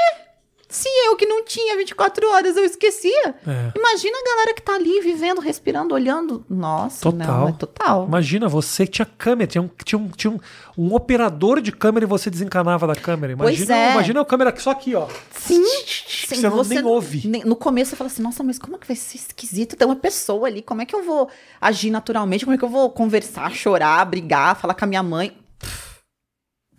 Se eu que não tinha 24 horas, eu esquecia. É. Imagina a galera que tá ali vivendo, respirando, olhando. Nossa, Total. não, é total. Imagina, você que tinha câmera, tinha, um, tinha, um, tinha um, um operador de câmera e você desencanava da câmera. Pois Imagina, é. imagina a câmera só aqui, ó. Sim, Você não- nem ouve. nem- No começo você fala assim, nossa, mas como é que vai ser esquisito ter uma pessoa ali? Como é que eu vou agir naturalmente? Como é que eu vou conversar, chorar, brigar, falar com a minha mãe?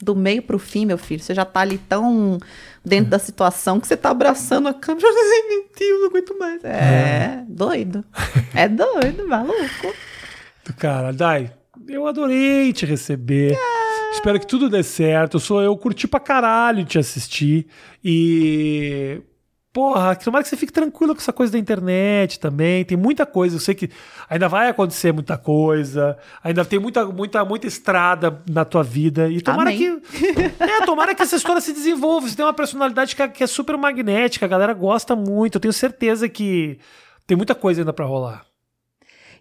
Do meio pro fim, meu filho, você já tá ali tão dentro da situação que você tá abraçando a câmera. Meu Deus, não aguento mais. É, doido. É doido, maluco. Cara, Dai, eu adorei te receber. Espero que tudo dê certo. Eu sou eu curti pra caralho te assistir e porra, tomara que você fique tranquilo com essa coisa da internet também. Tem muita coisa, eu sei que ainda vai acontecer muita coisa, ainda tem muita muita muita estrada na tua vida e tomara Amém. que é, tomara que essa história se desenvolva. Você tem uma personalidade que é, que é super magnética, a galera gosta muito. Eu tenho certeza que tem muita coisa ainda pra rolar.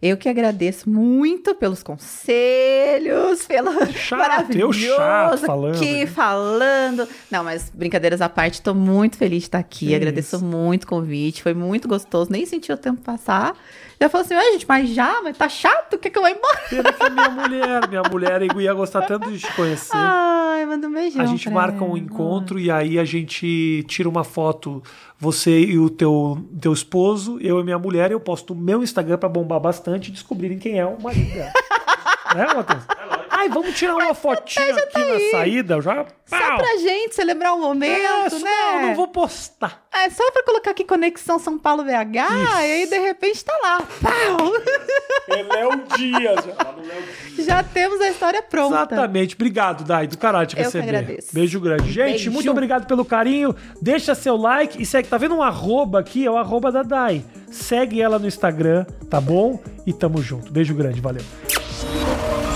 Eu que agradeço muito pelos conselhos, pela Chato, maravilhoso eu chato falando, aqui né? falando. Não, mas brincadeiras à parte, tô muito feliz de estar aqui. Agradeço isso. muito o convite, foi muito gostoso, nem senti o tempo passar. Já falou assim, ué, gente, mas já, mas tá chato, quer que eu vá embora? Pena que é minha mulher. Minha mulher ia gostar tanto de te conhecer. Ai, manda um beijão. a gente marca um encontro e aí a gente tira uma foto, você e o teu, teu esposo, eu e minha mulher, e eu posto no meu Instagram pra bombar bastante e descobrirem quem é o marido dela. né, Matheus? Ai, vamos tirar uma fotinha aqui na saída, já. Só Pau! pra gente celebrar o momento, É, só- né? Não, não vou postar. É só pra colocar aqui Conexão São Paulo BH, e aí de repente tá lá. Pau! É Léo Dias. já. Temos a história pronta. Exatamente. Obrigado, Dai, do caralho te Eu que receber. agradeço. Beijo grande. Gente, Beijo. muito obrigado pelo carinho. Deixa seu like e segue. Tá vendo um arroba aqui? É o arroba da Dai. Segue ela no Instagram, tá bom? E tamo junto. Beijo grande, valeu. Podcast.